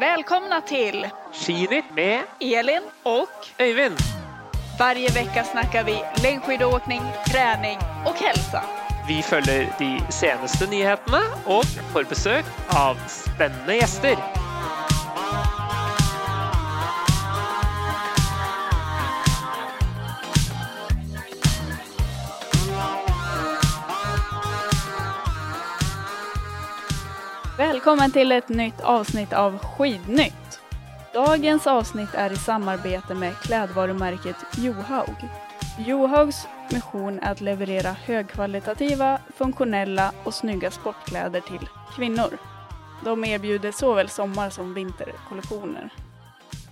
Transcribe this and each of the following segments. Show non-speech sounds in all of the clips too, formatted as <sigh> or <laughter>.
Välkomna till Skinitt med Elin och Øyvind. varje vecka snackar vi längdskidåkning, träning och hälsa. Vi følger de seneste nyhetene og får besøk av spennende gjester. Välkommen till ett nytt avsnitt av Skidnytt. Dagens avsnitt är i samarbete med klädvarumärket Johaug. Johaugs mission är att leverera högkvalitativa, funktionella och snygga sportkläder till kvinnor. De erbjuder såväl sommar som vinterkollektioner.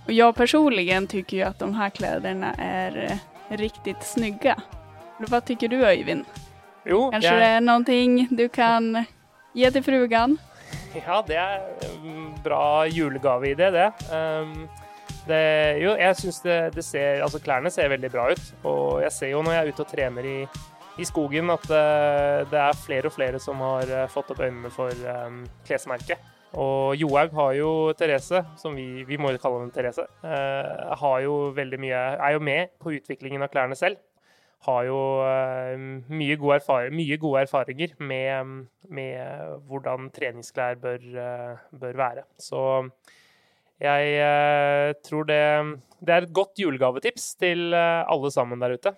Och jag personligen tycker ju att de här kläderna är eh, riktigt snygga. Vad tycker du Öyvind? Jo, Kanske det jeg, är någonting du kan ge till frugan? Ja, det er en bra julegaveidé, det. Um, det. Jo, jeg syns det, det ser Altså, klærne ser veldig bra ut. Og jeg ser jo når jeg er ute og trener i, i skogen, at eh, det er flere og flere som har eh, fått opp øynene for um, klesmerket. Og Johaug har jo Therese, som vi, vi må kalle henne Therese, eh, jo mye Er jo med på utviklingen av klærne selv. Har jo eh, mye, gode mye gode erfaringer med, med hvordan treningsklær bør, eh, bør være. Så jeg eh, tror det, det er et godt julegavetips til alle sammen der ute.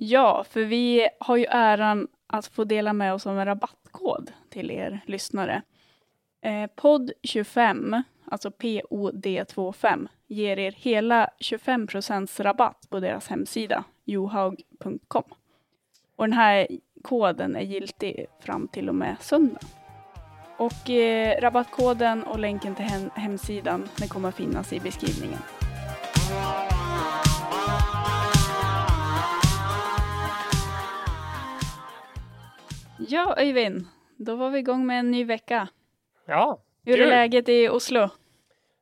Ja, for vi har jo æren att få dela med oss av en rabattkod till er lyssnare. Eh, podd 25, alltså POD25, ger er hela 25% rabatt på deras hemsida, johaug.com. Och den här koden är giltig fram till och med söndag. Och eh, rabattkoden och länken till hem hemsidan den kommer att finnas i beskrivningen. Ja, Øyvind, da var vi i gang med en ny vecka. Ja, Hur er det läget i Oslo?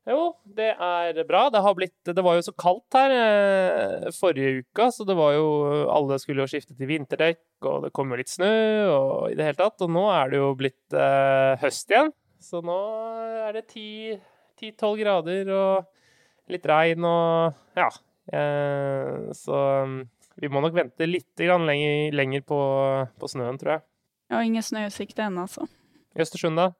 Jo, det er bra. Det har blitt Det var jo så kaldt her eh, forrige uka, så det var jo Alle skulle jo skifte til vinterdekk, og det kom jo litt snø og i det hele tatt. Og nå er det jo blitt eh, høst igjen, så nå er det 10-12 grader og litt regn og Ja. Eh, så mm, vi må nok vente litt grann lenger, lenger på, på snøen, tror jeg. Og ingen snøutsikt ennå, altså. I Østersund, da?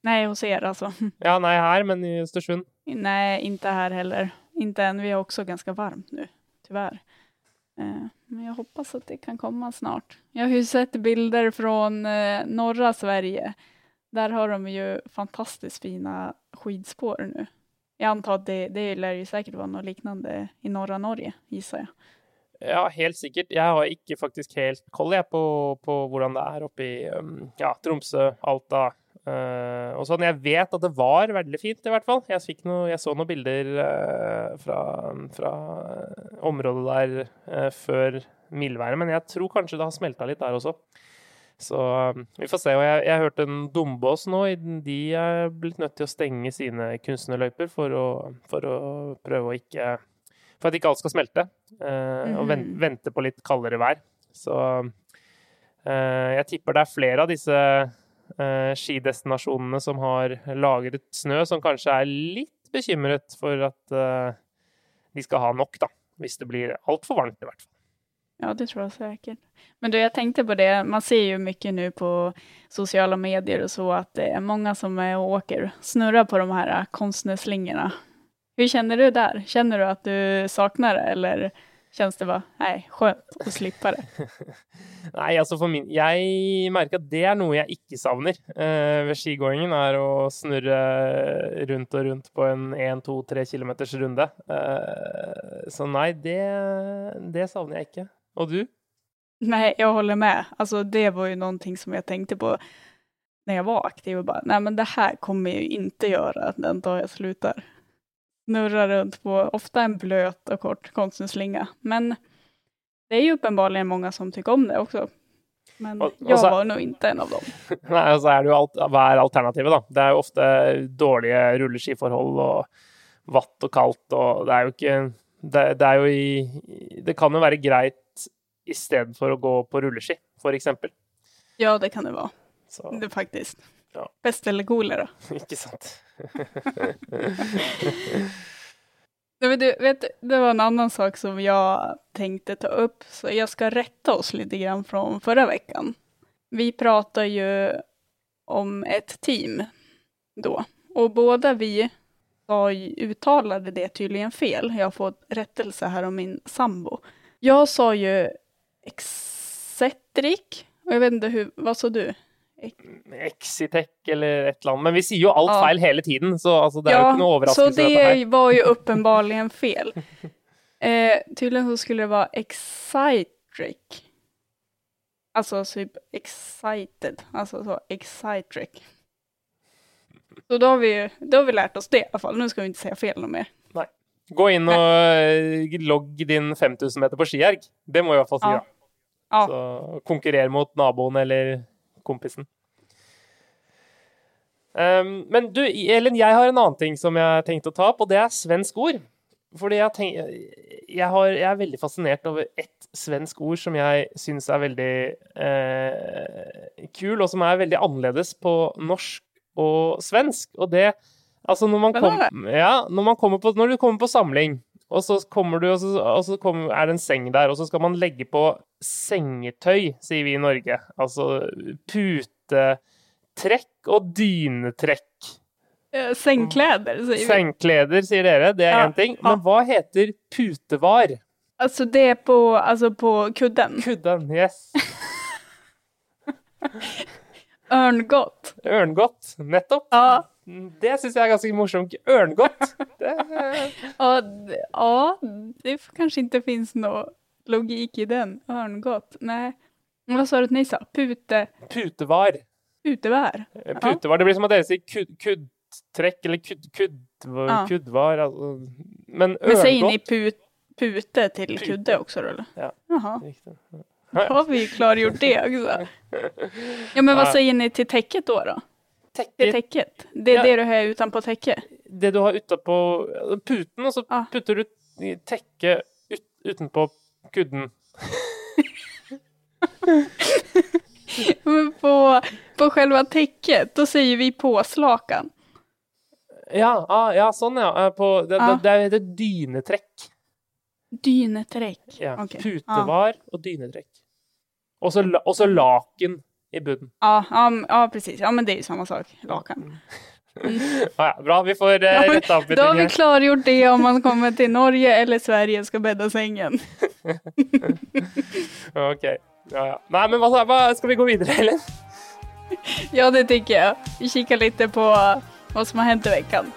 Nej, hos er alltså. <laughs> Ja, nei her, men i Østersund. Nej, inte här heller. Inte än. Vi har också ganska varmt nu, tyvärr. Eh, Men jag hoppas att det kan komma snart. Jag har ju sett bilder från eh, norra Sverige. Där har de ju fantastiskt fina skidspår nu. Jag antar att det, det lär ju säkert vara något liknande i norra Norge, gissar jag. Ja, helt sikkert. Jeg har ikke faktisk helt koll jeg, på, på hvordan det er oppe i ja, Tromsø, Alta eh, og sånn. Jeg vet at det var veldig fint, i hvert fall. Jeg, noe, jeg så noen bilder uh, fra, fra eh, området der uh, før mildværet, men jeg tror kanskje det har smelta litt der også. Så vi får se. Og jeg, jeg hørte en Dombås nå, de er blitt nødt til å stenge sine kunstnerløyper for å, for å prøve å ikke For at ikke alt skal smelte. Mm. Og Mhm. vente på litt kaldere vær. Så jeg tipper det er flere av disse skidestinasjonene som har lagret snø, som kanskje er litt bekymret for at eh, de skal ha nok, da. Hvis det blir altfor varmt, i hvert fall. Ja, det tror jeg sikkert. Men du, jeg tenkte på det, man ser jo mye nå på sosiale medier og så at det er mange som er og åker, snurrer på de her kunstnerslingene. Hvordan kjenner du der? Kjenner du at du savner det, eller känns det bare Nei, skjønt å slippe det? <laughs> Nei, altså for min Jeg merker at det er noe jeg ikke savner eh, ved skigåingen, er å snurre rundt og rundt på en 1-2-3 kilometers runde. Eh, så nei, det, det savner jeg ikke. Og du? Nei, jeg holder med. Altså, det var jo noen ting som jeg tenkte på når jeg var aktiv og bare, Nei, men det her kommer jeg jo ikke gjøre den dag jeg slutar. Snurra runt på, ofta en blöt och kort konstnärsslinga. Men det är ju uppenbarligen många som tycker om det också. Men jag så- var nog inte en av dem. <laughs> Nei, så er det jo alt, Hva er alternativet, da? Det er jo ofte dårlige rulleskiforhold og vatt og kaldt, og det er jo ikke Det, det er jo i Det kan jo være greit istedenfor å gå på rulleski, for eksempel. Ja, det kan det vara. Så Det faktiskt. Ja. Pest eller kolera. <laughs> ikke sant. <laughs> Du, vet, det var en annan sak som jag tänkte ta upp, så jag ska rätta oss lite grann från förra veckan. Vi pratar ju om ett team då, och båda vi sa uttalade det tydligen fel. Jag har fått rättelse här om min sambo. Jag sa ju Excentric, och jag vet inte hur, vad sa du? Exitec eller et eller annet. Men vi sier jo alt Ja. feil hele tiden, så altså, det er jo ikke noe så overraskelse. her. det var ju <laughs> uppenbarligen fel. <laughs> Eh, Tydeligvis så skulle det være excitric. Altså typ excited, Altså så excitric. Så da har, vi, da har vi lært oss det i hvert fall. Nå skal vi ikke si feil noe mer. Gå inn og eh, logg din 5000 meter på skierg. Det må vi i hvert fall si, Ja. Ja, Så konkurrer mot naboen eller kompisen. Um, men du, Elin, jeg har en annen ting som jeg har tenkt å ta opp, og det er svensk ord. Fordi jeg, tenk, jeg, har, jeg er veldig fascinert over ett svensk ord som jeg syns er veldig eh, kul, og som er veldig annerledes på norsk og svensk. Og det Altså, når man, kom, ja, når, man kommer på, når du kommer på samling, og så kommer du, og så, og så kommer, er det en seng der, og så skal man legge på sengetøy, sier vi i Norge. Altså putetrekk og dynetrekk. Sengkleder, sier vi. Sengkleder, sier dere. Det er Ja, ting. Men hva heter putevar? Altså det er på, altså på kudden. Kudden. Yes. <laughs> Ørngodt. Ørngodt. Nettopp. Ja, Det syns jeg er ganske morsomt. Ørngodt. Det, <laughs> ja, d- det kanskje ikke finnes noe logikk i den. Ørngodt. Nei. Hva sa du at ni sa? Pute, putevar. Putevar. Putevar. Det blir som at dere sier kud, kuddtrekk eller kudd, kudd, kuddvar. Altså. Men Men säger ni ørngodt put, pute til Pute. kudde også, eller? Ja. Jaha, Riktig. har vi klargjort det också. <laughs> Ja, men vad säger ni till täcket då? då? Till Det tekket. Det er Ja. det du har utenpå tekket? det du har utenpå puten, og så Ah. putter du tekket ut, utenpå kudden. <laughs> Men på, på själva täcket, då säger vi påslakan. Ja, ah, ja sånn, ja. Eh, På, det, ah. det, det heter dynetrekk. Dynetrekk? Ja. Okay. Putevar og dynetrekk. Og så la- og så laken i bunnen. Ja, ja, ja, precis. Ja, men det är ju samma sak. Lakan. Ah, <laughs> ja, bra, vi får eh, Ja, opp litt. Då har vi klargjort det om man kommer till Norge eller Sverige ska bädda sängen. <laughs> Ok. Ja, ja. Nei, men hva, hva skal vi gå videre, eller? <laughs> Ja, det tycker jag. Vi kikar lite på vad som har hänt i veckan.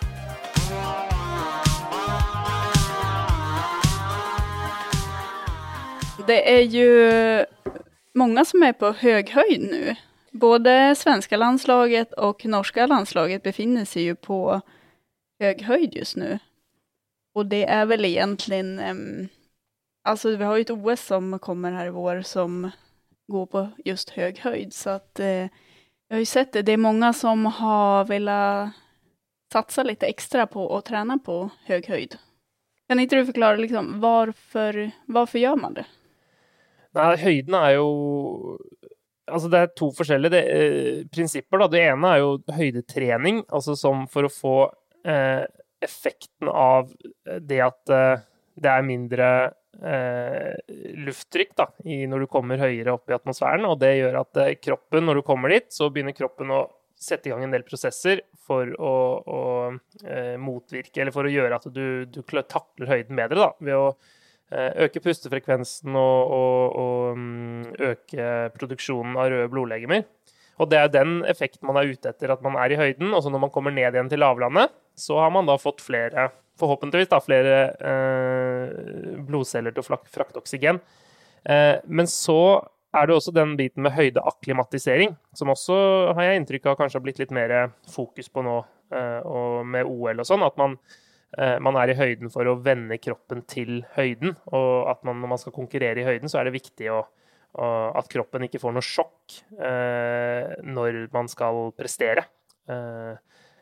Det är ju många som är på hög höjd nu. Både svenska landslaget och norska landslaget befinner sig ju på hög höjd just nu. Och det är väl egentligen, um, alltså vi har ju ett OS som kommer här i vår som går på just hög höjd. Så att uh, jag har ju sett det, det är många som har velat satsa lite extra på å träna på hög höjd. Kan inte du förklara liksom varför, varför man det? Nei, høyden er jo Altså, det er to forskjellige det, eh, prinsipper, da. Det ene er jo høydetrening, altså som for å få eh, effekten av det at eh, det er mindre eh, lufttrykk da, når du kommer høyere opp i atmosfæren, og det gjør at eh, kroppen, når du kommer dit, så begynner kroppen å sette i gang en del prosesser for å, å eh, motvirke, eller for å gjøre at du, du takler høyden bedre, da, ved å øke pustefrekvensen og, og, og mm, øke produksjonen av røde blodlegemer. Og det er den effekten man er ute etter, at man er i høyden. Og så når man kommer ned igjen til lavlandet, så har man da fått flere, forhåpentligvis da, flere eh, blodceller til å frakte oksygen. Eh, men så er det også den biten med høydeakklimatisering, som også har jeg inntrykk av kanskje har blitt litt mer fokus på nå, eh, og med OL og sånn. At man, eh, man er i høyden for å vende kroppen til høyden. Og at man, når man skal konkurrere i høyden, så er det viktig å, å, at kroppen ikke får noe sjokk eh, når man skal prestere. Eh,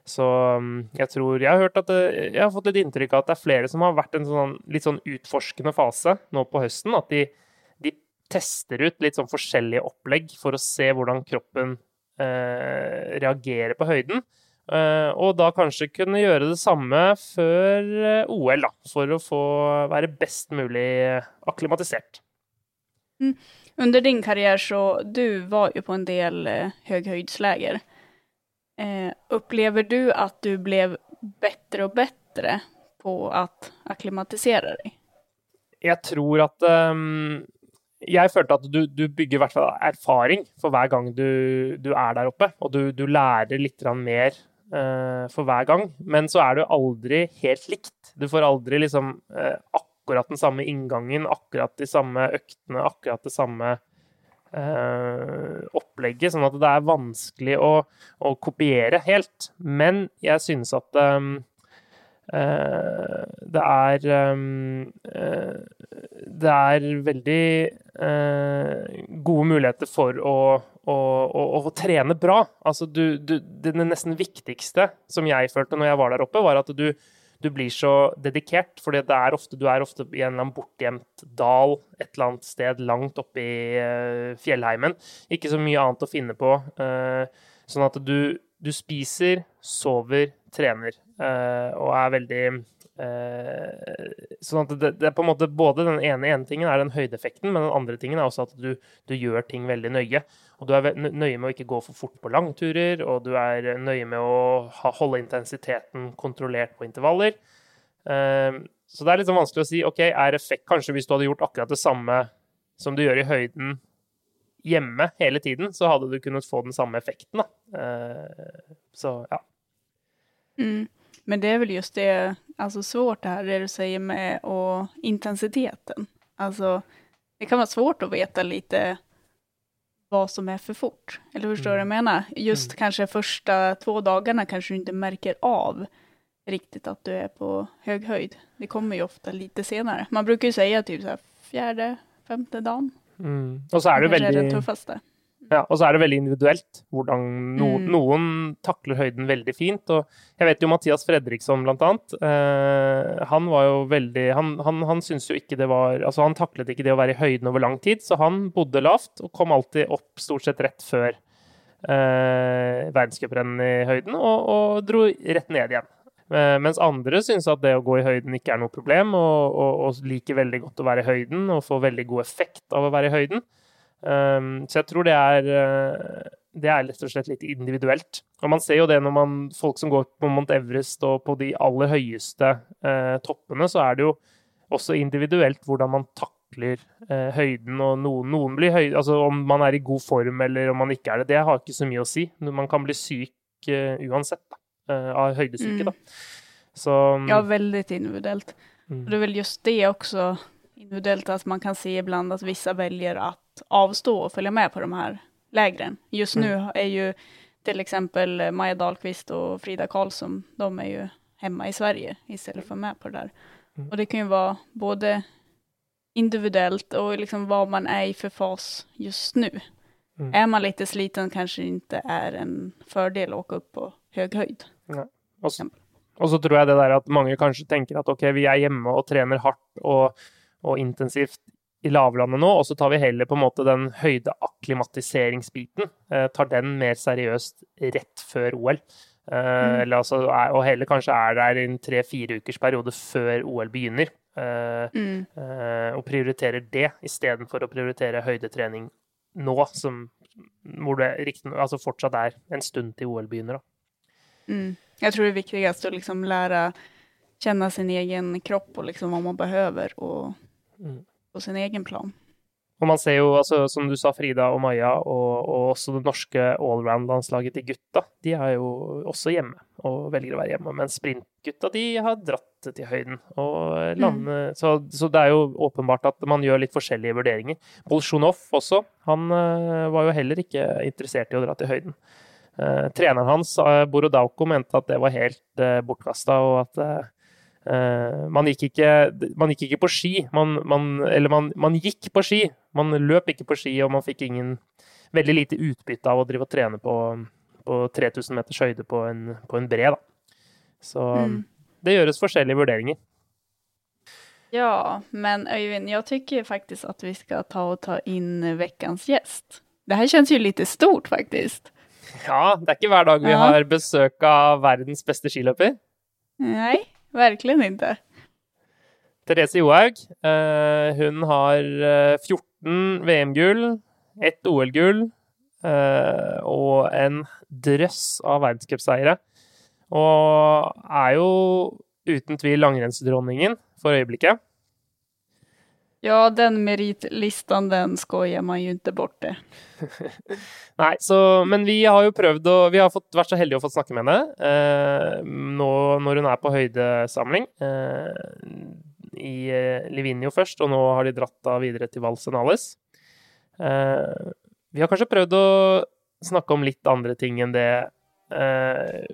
så mm, jeg tror Jeg har hørt at det, jeg har fått litt inntrykk av at det er flere som har vært i en sånn, litt sånn utforskende fase nå på høsten. At de, de tester ut litt sånn forskjellige opplegg for å se hvordan kroppen eh, reagerer på høyden. Eh, og da kanskje kunne gjøre det samme før eh, OL, da, for å få være best mulig akklimatisert. Mm. Under din karriere så, du var jo på en del eh, höghöjdsläger. Eh, upplever du at du ble bedre og bedre på å akklimatisere deg? Jeg tror at um, Jeg følte at du, du bygger i hvert fall erfaring for hver gang du, du er der oppe. Og du, du lærer litt mer for hver gang. Men så er det jo aldri helt likt. Du får aldri liksom uh, akkurat den samme inngangen, akkurat de samme øktene, akkurat det samme uh, opplegget. Sånn at det er vanskelig å, å kopiere helt. Men jeg synes at um, uh, det er um, uh, Det er veldig gode muligheter for å, å, å, å trene bra. Altså du, du, det nesten viktigste som jeg følte når jeg var der oppe, var at du du blir så dedikert, er ofte, du er ofte i en eller annen bortgjemt dal et eller annet sted langt oppe i uh, fjellheimen. Ikke så mye annet å finne på. Uh, sånn at du, spiser, sover, trener uh, og er veldig Sånn at det, det, er på en måte både den ene, ene tingen er den høydeeffekten, men den andre tingen er også at du, du gjør ting veldig nøye. Og du er nøye med å ikke gå for fort på langturer, og du er nøye med å holde intensiteten kontrollert på intervaller. Ehm, så det er litt sånn vanskelig å si OK, er effekt Kanskje hvis du hadde gjort akkurat det samme som du gjør i høyden hjemme hele tiden, så hadde du kunnet få den samme effekten, da. Ehm, så ja. Mm. Men det er vel just det, alltså svårt det här det du sier med och intensiteten. Alltså, det kan være svårt å veta litt hva som er for fort. Eller forstår du mm. vad jag menar? Just mm. kanskje første två dagene kanskje du ikke merker av riktig at du er på høy höjd. Det kommer jo ofte litt senere. Man bruker jo si typ så fjerde, femte dagen. Mm. Och så er det det väldigt... Är det ja, og så er det veldig individuelt hvordan no, mm. noen takler høyden veldig fint. Og jeg vet jo Mathias Fredriksson, blant annet. Eh, han var jo veldig Han, han, han jo ikke det var Altså, han taklet ikke det å være i høyden over lang tid, så han bodde lavt og kom alltid opp stort sett rett før eh, verdenscuprennet i høyden, og, og, dro rett ned igjen. Eh, mens andre syns at det å gå i høyden ikke er noe problem, og, og, og liker veldig godt å være i høyden og får veldig god effekt av å være i høyden. Um, så jeg tror det er, eh, det er rett og slett litt individuelt. Og man ser jo det når man, folk som går på Mount Everest og på de aller høyeste uh, toppene, så er det jo også individuelt hvordan man takler uh, høyden. Og noen, noen blir høy, altså om man er i god form eller om man ikke er det, det har ikke så mye å si. Man kan bli syk uansett da, av høydesyke. Mm. da. Så, ja, veldig individuelt. Mm. Det er vel just det også individuelt at man kan se iblant at visse velger at avstå och följa med på de här lägren. Just mm. nu är ju till exempel Maja Dahlqvist och Frida Karlsson, de är ju hemma i Sverige istället för med på det där. Mm. Och det kan ju vara både individuellt och liksom vad man är i för fas just nu. Mm. Är man lite sliten kanskje det ikke er en fordel å åke opp på høy høyde. Ja. Och, så, och så tror jeg det der at mange kanskje tenker at ok, vi er hjemme og trener hardt og, og intensivt i lavlandet nå, og så tar vi heller på en måte den høydeakklimatiseringsbiten. Eh, tar den mer seriøst rett før OL. Eh, mm. eller altså, og heller kanskje er der i en tre-fire ukers periode før OL begynner. Eh, mm. Eh, og prioriterer det istedenfor å prioritere høydetrening nå, som, hvor det riktig, altså fortsatt er en stund til OL begynner. Mm. Jeg tror det er viktigst å liksom lære kjenne sin egen kropp og liksom hva man behøver. og mm på sin egen plan. Og man ser jo, altså, som du sa, Frida og Maja, og, og også det norske allround-landslaget til gutta, de er jo også hjemme og velger å være hjemme. Men sprintgutta, de har dratt til høyden. Og lande, mm. så, så, det er jo åpenbart at man gjør litt forskjellige vurderinger. Bolsjunov også, han uh, var jo heller ikke interessert i å dra til høyden. Uh, treneren hans, uh, Borodauko, mente at det var helt bortkasta, og at man, gikk ikke, man, gikk ikke, på ski, man, man, eller man, gikk på ski. Man løp ikke på ski, og man fikk ingen veldig lite utbytte av å drive og trene på, på 3000 meters høyde på en, på en bre. Da. Så mm. det gjøres forskjellige vurderinger. Ja, men Øyvind, jeg tycker faktisk at vi skal ta og ta inn ukens gjest. Det her kjennes jo litt stort, faktisk. Ja, det er ikke hver dag vi Ja. har besøk av verdens beste skiløper. Nej, verkligen inte. Therese Johaug. eh, hun har eh, 14 VM-gull, ett OL-gull eh, og en drøss av verdenscupseiere. Og er jo uten tvil langrennsdronningen for øyeblikket. Ja, den meritlistan, den skojar man ju inte bort det. <laughs> Nei, så, men vi har jo prøvd å Vi har fått, vært så heldige å få snakke med henne eh, nå når hun er på høydesamling. Eh, I eh, Livigno først, og nå har de dratt da videre til Valsenales. Eh, vi har kanskje prøvd å snakke om litt andre ting enn det eh,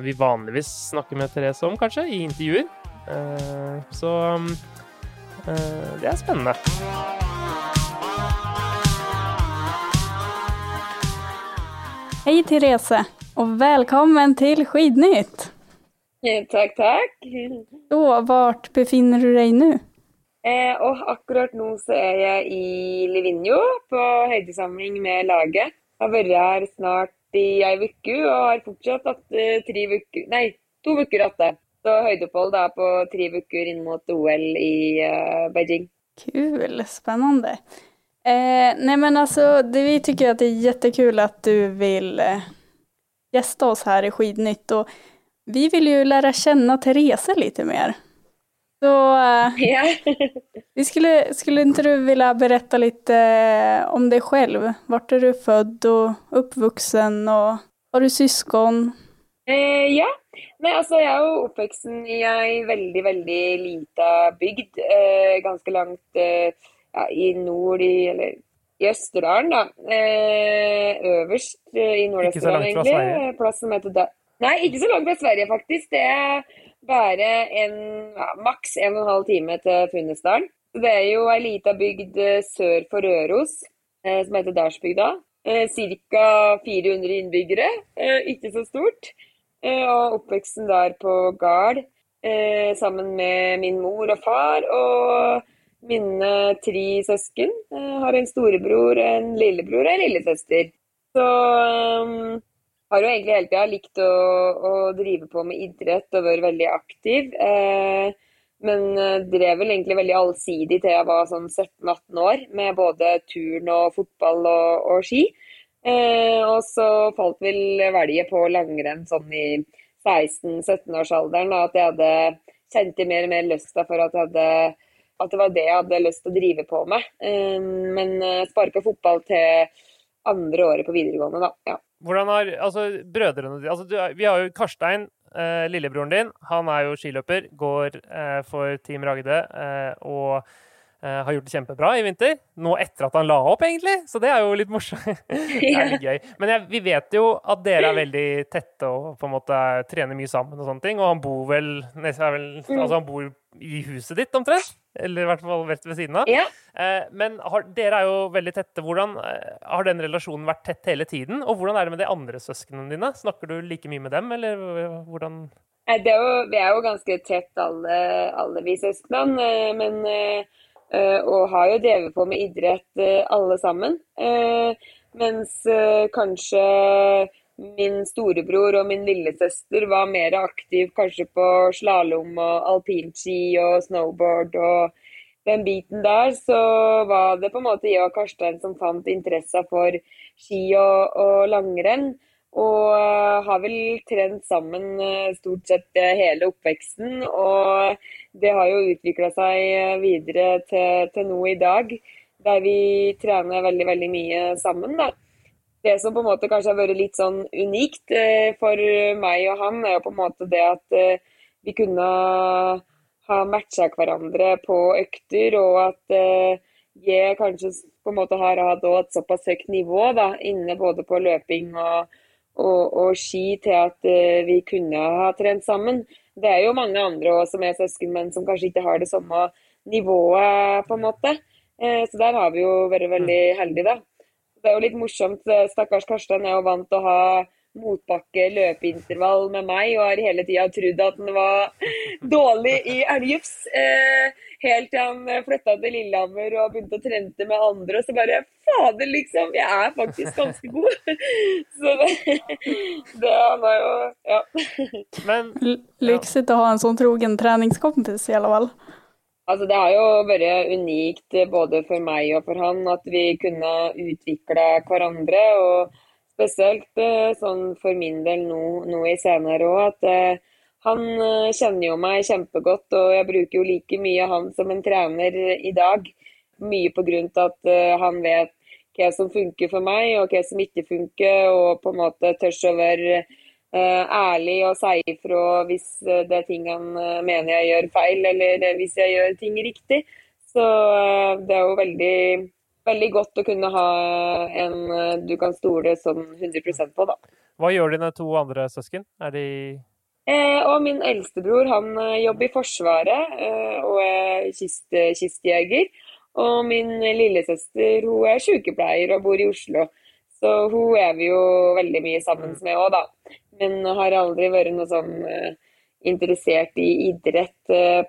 vi vanligvis snakker med Therese om, kanskje, i intervjuer. Eh, så eh, det er spennende. Hei, Therese og velkommen til Skidnytt! Eh, Takk, takk. Så, hvor befinner du deg nå? Eh, og akkurat nå så er jeg i Livigno på høydesamling med laget. Har vært her snart i ei uke og har fortsatt hatt eh, tre uker Nei, to uker igjen. Så høydeopphold da på tre uker inn mot OL i uh, Beijing. Kul, spennende. Eh, nei men alltså, det, vi tycker att det är jättekul att du vill eh, gästa oss här i Skidnytt och vi vill ju lära känna Therese lite mer. Så eh, yeah. <laughs> vi skulle, skulle inte du vilja berätta lite eh, om dig själv? Vart är du född och uppvuxen og har du syskon? Eh, ja. Nei, altså jeg er jo oppveksten i ei veldig, veldig lita bygd. Eh, ganske langt eh, ja, i nord i Eller i Østerdalen, da. Eh, øverst eh, i Nord-Østerdalen, egentlig. Sverige. Eh, Plass som heter da Nei, ikke så langt fra Sverige, faktisk. Det er bare en ja, maks en og en halv time til Funnesdalen. Det er jo ei lita bygd sør for Røros eh, som heter Dalsbygda. Ca. 400 innbyggere, ikke så stort. Eh, og oppveksten der på gard eh, sammen med min mor og far og mine tre søsken. Jeg har en storebror, en lillebror og en lillesøster. Så um, har jo egentlig hele tida likt å, å drive på med idrett og vært veldig aktiv. Eh, men eh, drev vel egentlig veldig allsidig til jeg var sånn 17-18 år, med både turn og fotball og, og ski. Eh, og så falt vel velget på langrenn sånn i 16-17-årsalderen, at jeg hadde kjente mer og mer lysta for at, hadde, at det var det jeg hadde lyst til å drive på med. Eh, men uh, sparka fotball til andre året på videregående, da. Ja. Hvordan har altså, brødrene dine altså, Vi har jo Karstein, eh, lillebroren din. Han er jo skiløper, går eh, for Team Ragde eh, og eh, har gjort det kjempebra i vinter. Nå etter at han la opp, egentlig. Så det er jo litt morsomt. <laughs> det er litt gøy. Men jeg, vi vet jo at dere er veldig tette og på en måte trener mye sammen og sånne ting. Og han bor vel, er vel Altså, han bor i huset ditt omtrent? Eller i hvert fall rett ved siden av. ja. Eh, men har, dere er jo veldig tette. Hvordan eh, Har den relasjonen vært tett hele tiden? Og hvordan er det med de andre søsknene dine? Snakker du like mye med dem, eller eh, hvordan Det er jo, vi er jo ganske tett alle, alle vi søsknene, eh, men eh, eh, Og har jo drevet på med idrett eh, alle sammen. Eh, Mens eh, kanskje min storebror og min lillesøster var mer aktiv kanskje på slalåm og alpinski og snowboard og den biten der, så var det på en måte jeg og Karstein som fant interessa for ski og, og langrenn. Og eh, har vel trent sammen eh, stort sett eh, hele oppveksten. Og det har jo utvikla seg videre til, til nå i dag, der vi trener veldig, veldig mye sammen. da. Det som på en måte kanskje har vært litt sånn unikt for meg og han, er jo på en måte det at vi kunne ha matcha hverandre på økter, og at jeg kanskje på en måte har hatt et såpass høyt nivå da, inne både på løping og, og, og ski til at uh, vi kunne ha trent sammen. Det er jo mange andre også som er søsken, men som kanskje ikke har det samme nivået, på en måte. Uh, så der har vi jo vært veldig heldige, da. Det er jo litt morsomt. eh, Stakkars Karstein er jo vant til å ha motbakke løpeintervall med meg, og har hele tida trodd at han var dårlig i elgjufs. Eh, helt til han flytta til Lillehammer og begynte å trente med andre, og så bare Fader, liksom! Jeg er faktisk ganske god. <laughs> så det, det var jo Ja. Men Lyksigt å ha en sånn trogen treningskompis, i alle fall. Altså, det har jo vært unikt både for meg og for han at vi kunne utvikle hverandre. og Spesielt eh, sånn for min del nå, nå i senere òg, at eh, han eh, kjenner jo meg kjempegodt, og jeg bruker jo like mye han som en trener i dag. Mye på grunn til at han vet hva som funker for meg, og hva som ikke funker, og på en måte tør å være ærlig og si ifra hvis det er ting han mener jeg gjør feil, eller hvis jeg gjør ting riktig. Så det er jo veldig veldig godt å kunne ha en du kan stole sånn 100% på, da. Hva gjør dine to andre søsken? Er de eh, Og min eldstebror han eh, jobber i Forsvaret eh, og er kiste, kistjeger. Og min lillesøster hun er sykepleier og bor i Oslo. Så hun er vi jo veldig mye sammen mm. med òg, da. Men har aldri vært noe sånn eh, interessert i idrett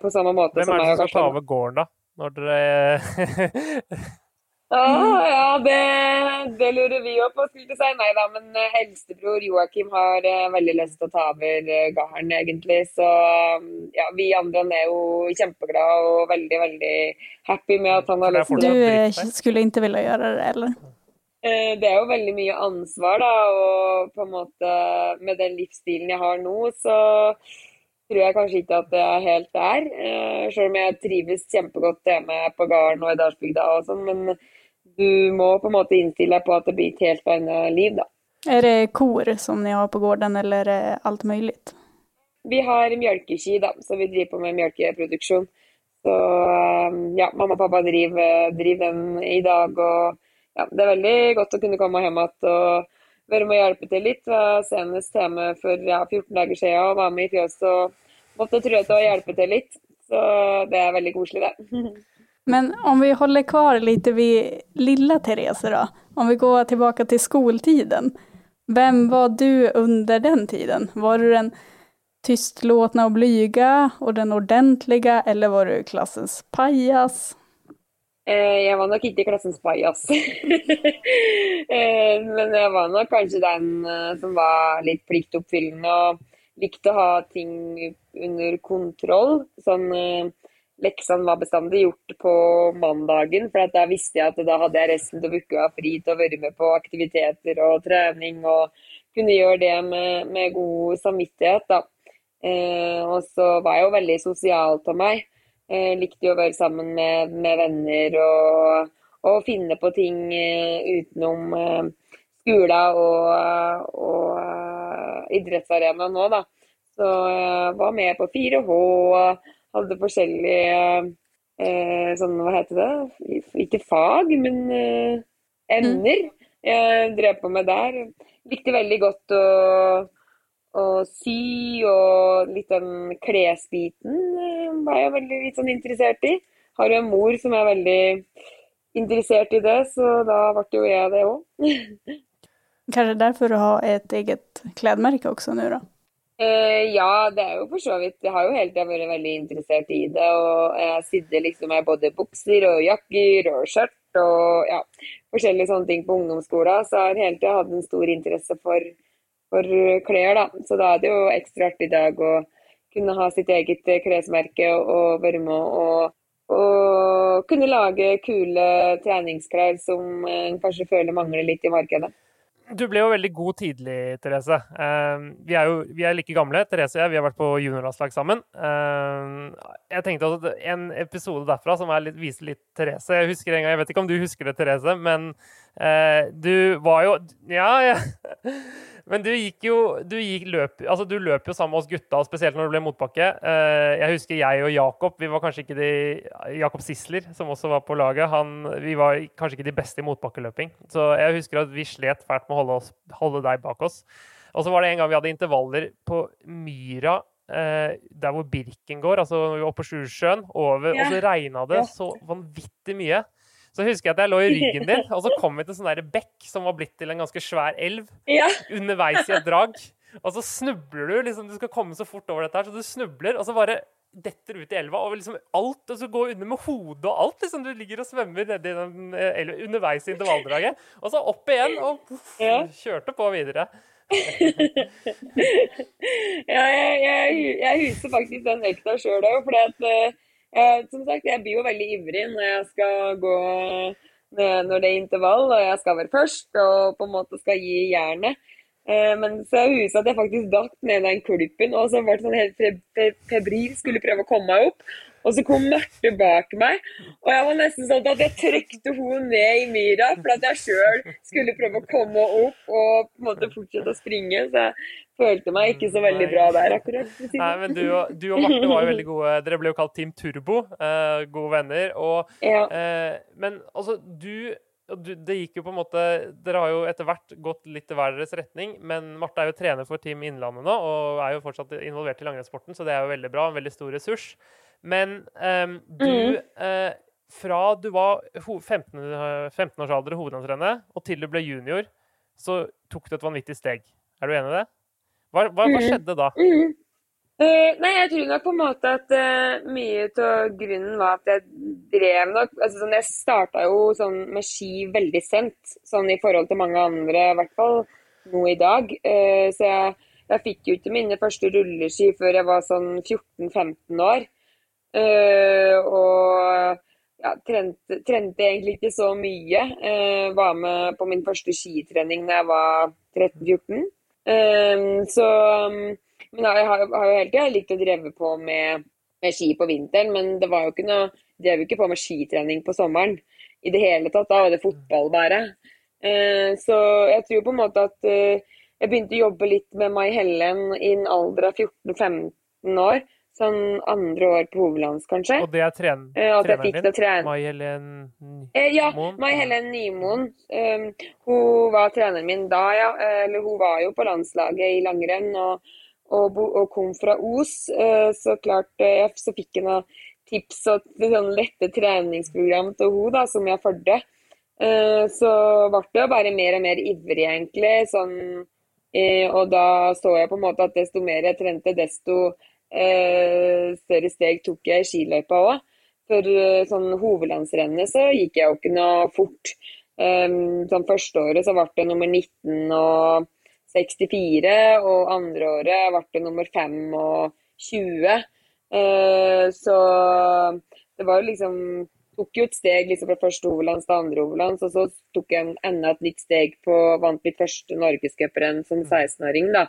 på samme måte som meg. Hvem er det som skal ta over gården, da? Når dere <laughs> Ah, ja, det, det, lurer vi òg på, skulle si. Nei da, men eh, eldstebror Joakim har uh, veldig lyst til å ta over uh, gården, egentlig. Så um, ja, vi andre er jo kjempeglade og veldig, veldig happy med at han har lyst til det. Du skulle ikke ville gjøre det, eller? Det er jo veldig mye ansvar, da. Og på en måte med den livsstilen jeg har nå, så tror jeg kanskje ikke at det er helt der. Selv om jeg trives kjempegodt hjemme på gården og i Dalsbygda og sånn. men du må på en måte innstille deg på at det blir et helt annet liv, da. Er det kor som dere har på gården, eller er alt mulig? Vi har mjølkeski, da, så vi driver på med mjølkeproduksjon. Så um, ja, mamma og pappa driver, driver, den i dag. Og ja, det er veldig godt å kunne komme hjem igjen og være med og hjelpe til litt. Jeg var senest hjemme for ja, 14 dager siden og var med i fjøset og måtte trø til å hjelpe til litt. Så det er veldig koselig, det. <laughs> Men om vi holder kvar lite vid lilla Therese då, om vi går tilbake til skoltiden. Hvem var du under den tiden? Var du den tystlåtne og blyga og den ordentlige, eller var du klassens pajas? Eh, jeg var nok ikke klassens pajas. <laughs> Eh, men jeg var nok kanskje den eh, som var litt pliktoppfyllende og likte å ha ting under kontroll. Sånn leksene var bestandig gjort på mandagen, for da visste jeg at da hadde jeg resten av uka fri til å være med på aktiviteter og trening, og kunne gjøre det med, med god samvittighet. Eh, og så var jeg jo veldig sosial av meg. Eh, likte jo å være sammen med, med venner og, og, finne på ting eh, utenom eh, skolen og, og uh, idrettsarenaen nå, da. Så jeg var med på 4H hadde forskjellige eh, sånn, hva heter det, ikke fag, men eh, emner jeg drev på med der. Likte veldig godt å, å sy, og litt den klesbiten eh, var jeg veldig litt sånn interessert i. Har jo en mor som er veldig interessert i det, så da ble jo jeg det òg. <laughs> Kanskje derfor du har et eget klesmerke også nå, da? Uh, ja, det er jo for så vidt. Jeg har jo hele tida vært veldig interessert i det. Og jeg sidder liksom med både bukser og jakker og skjørt og ja, forskjellige sånne ting på ungdomsskolen. Så jeg har hele tida hatt en stor interesse for, for klær, da. Så da er det jo ekstra artig i dag å kunne ha sitt eget klesmerke og være med og, og kunne lage kule treningsklær som en kanskje føler mangler litt i markedet. Du ble jo veldig god tidlig, Therese. Uh, vi er jo vi er like gamle, Therese og jeg. Vi har vært på juniorlandslag sammen. Jeg tenkte at en episode derfra som litt, viser litt Therese Jeg husker en gang, jeg vet ikke om du husker det, Therese, men eh, du var jo Ja, ja. <laughs> Men du gikk jo du, gikk løp, altså du løp jo sammen med oss gutta, spesielt når det ble motbakke. Eh, jeg husker jeg og Jakob. Vi var kanskje ikke de Jakob Sisler, som også var på laget, han, vi var kanskje ikke de beste i motbakkeløping. Så jeg husker at vi slet fælt med å holde, oss, holde deg bak oss. Og så var det en gang vi hadde intervaller på Myra der hvor Birken går, altså oppe på Sjusjøen, over, ja. og så regna det så vanvittig mye. Så husker jeg at jeg lå i ryggen din, <laughs> og så kom vi til en sånn bekk som var blitt til en ganske svær elv Ja. underveis i et drag. Og så snubler du, liksom, du skal komme så fort over dette her, så du snubler, og så bare detter ut i elva, og liksom alt, og så går under med hodet og alt, liksom. Du ligger og svømmer nedi den eh, elva underveis i intervalldraget, og så opp igjen, og puff, kjørte på videre. <laughs> Ja, jeg, jeg, jeg huser faktisk den vekta sjøl òg, for som sagt, jeg blir jo veldig ivrig når jeg skal gå når det er intervall og jeg skal være først og på en måte skal gi jernet. Eh, Men så huset at jeg faktisk datt ned den kulpen og så ble sånn helt fe- fe- febril, skulle prøve å komme meg opp. Og så kom Marte bak meg, og jeg var nesten sånn at jeg trykte henne ned i myra for at jeg sjøl skulle prøve å komme opp og på en måte fortsette å springe. Så jeg følte meg ikke så veldig bra der akkurat. Nei, men du og, du og Marte var jo veldig gode. Dere ble jo kalt Team Turbo, eh, gode venner. Og, Ja. eh, men altså, du Det gikk jo på en måte Dere har jo etter hvert gått litt i hver deres retning, men Marte er jo trener for Team Innlandet nå og er jo fortsatt involvert i langrennssporten, så det er jo veldig bra. En veldig stor ressurs. Men um, du mm. eh, Fra du var 15, eh, 15 års alder og og til du ble junior, så tok du et vanvittig steg. Er du enig i det? Hva, hva, hva Mhm. skjedde da? Mhm. Eh, nei, jeg tror nok på en måte at eh, mye av grunnen var at jeg drev nok altså sånn, Jeg starta jo sånn med ski veldig sent, sånn i forhold til mange andre, i hvert fall nå i dag. Eh, så jeg, jeg fikk jo ikke mine første rulleski før jeg var sånn 14-15 år. Eh, og ja, trente, trente egentlig ikke så mye. Eh, var med på min første skitrening da jeg var 13-14. Eh, så Men jeg har, har jo hele tida likt å dreve på med, med ski på vinteren, men det var jo ikke noe Drev jo ikke på med skitrening på sommeren i det hele tatt. Da var det fotball bare. Eh, så jeg tror på en måte at eh, jeg begynte å jobbe litt med Mai Hellen i en alder av 14-15 år. Sånn andre år på hovedlands, kanskje. Og det er tren Eh, At jeg treneren fikk din? trene. Mai Helen Eh, ja, Mai Helen Nymoen. Um, hun var treneren min da, ja. Eller hun var jo på landslaget i langrenn og, og, og kom fra Os. Eh, så klart eh, så fikk jeg noen tips og sånn lette treningsprogram til hun som jeg fulgte. Eh, så ble det bare mer og mer ivrig, egentlig. Sånn, og da så jeg på en måte at desto mer jeg trente, desto større steg tok jeg i skiløypa òg. For sånn hovedlandsrennet så gikk jeg jo ikke noe fort. Sånn første året så ble det nummer 19 og 64, og andre året ble det nummer 5 og 20. Eh, så det var liksom Tok jo et steg liksom fra første hovedlands til andre hovedlands, og så tok jeg enda et nytt steg på Vant mitt første norgescuprenn som 16-åring, da.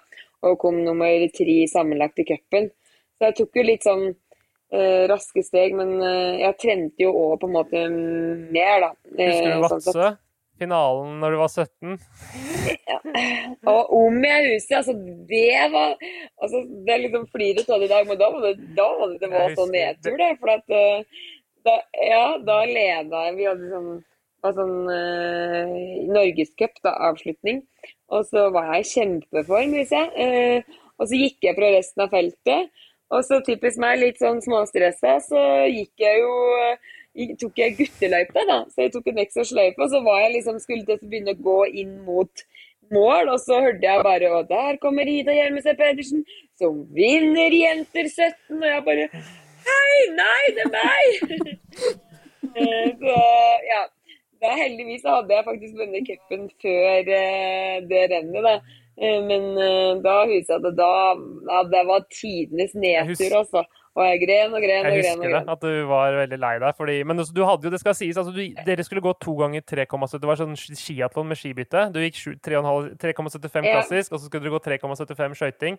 Og kom nummer tre sammenlagt i cupen. Så jeg tok jo litt sånn eh, raske steg, men eh, jeg trente jo òg på en måte mer, da. Husker du sånn sett. Vadsø? Finalen når du var 17? Ja. Og om jeg husker, altså det var altså Det er liksom fliret av det i dag, men da var det, da var det, det var sånn nedtur, det. For at eh, da, ja, da leda jeg Vi hadde sånn, var sånn uh, norgescup, da, avslutning. Og så var jeg i kjempeform, husker jeg. Eh, og så gikk jeg fra resten av feltet. Og så typisk meg, litt sånn småstressa, så gikk jeg jo gikk- tok jeg gutteløype, da. Så jeg tok en ekstra sløype, og så var jeg liksom, skulle til å begynne å gå inn mot mål, og så hørte jeg bare Og der kommer Ida Gjermestad Pedersen, som vinner Jenter 17, og jeg bare Hei, nei, det er meg! <laughs> Eh, så ja. Da heldigvis hadde jeg faktisk vunnet cupen før eh, det rennet, da. Eh, men da husker jeg at da ja, Det var tidenes nedtur, altså. Og jeg gren og gren og gren Jeg husker det, at du var veldig lei deg. Fordi, men altså, du hadde jo, det skal sies, altså, du, dere skulle gå to ganger 3,7. Det var sånn skiatlon med skibytte. Du gikk sju- 3,5 3,75 Ja. klassisk, og så skulle dere gå 3,75 skøyting.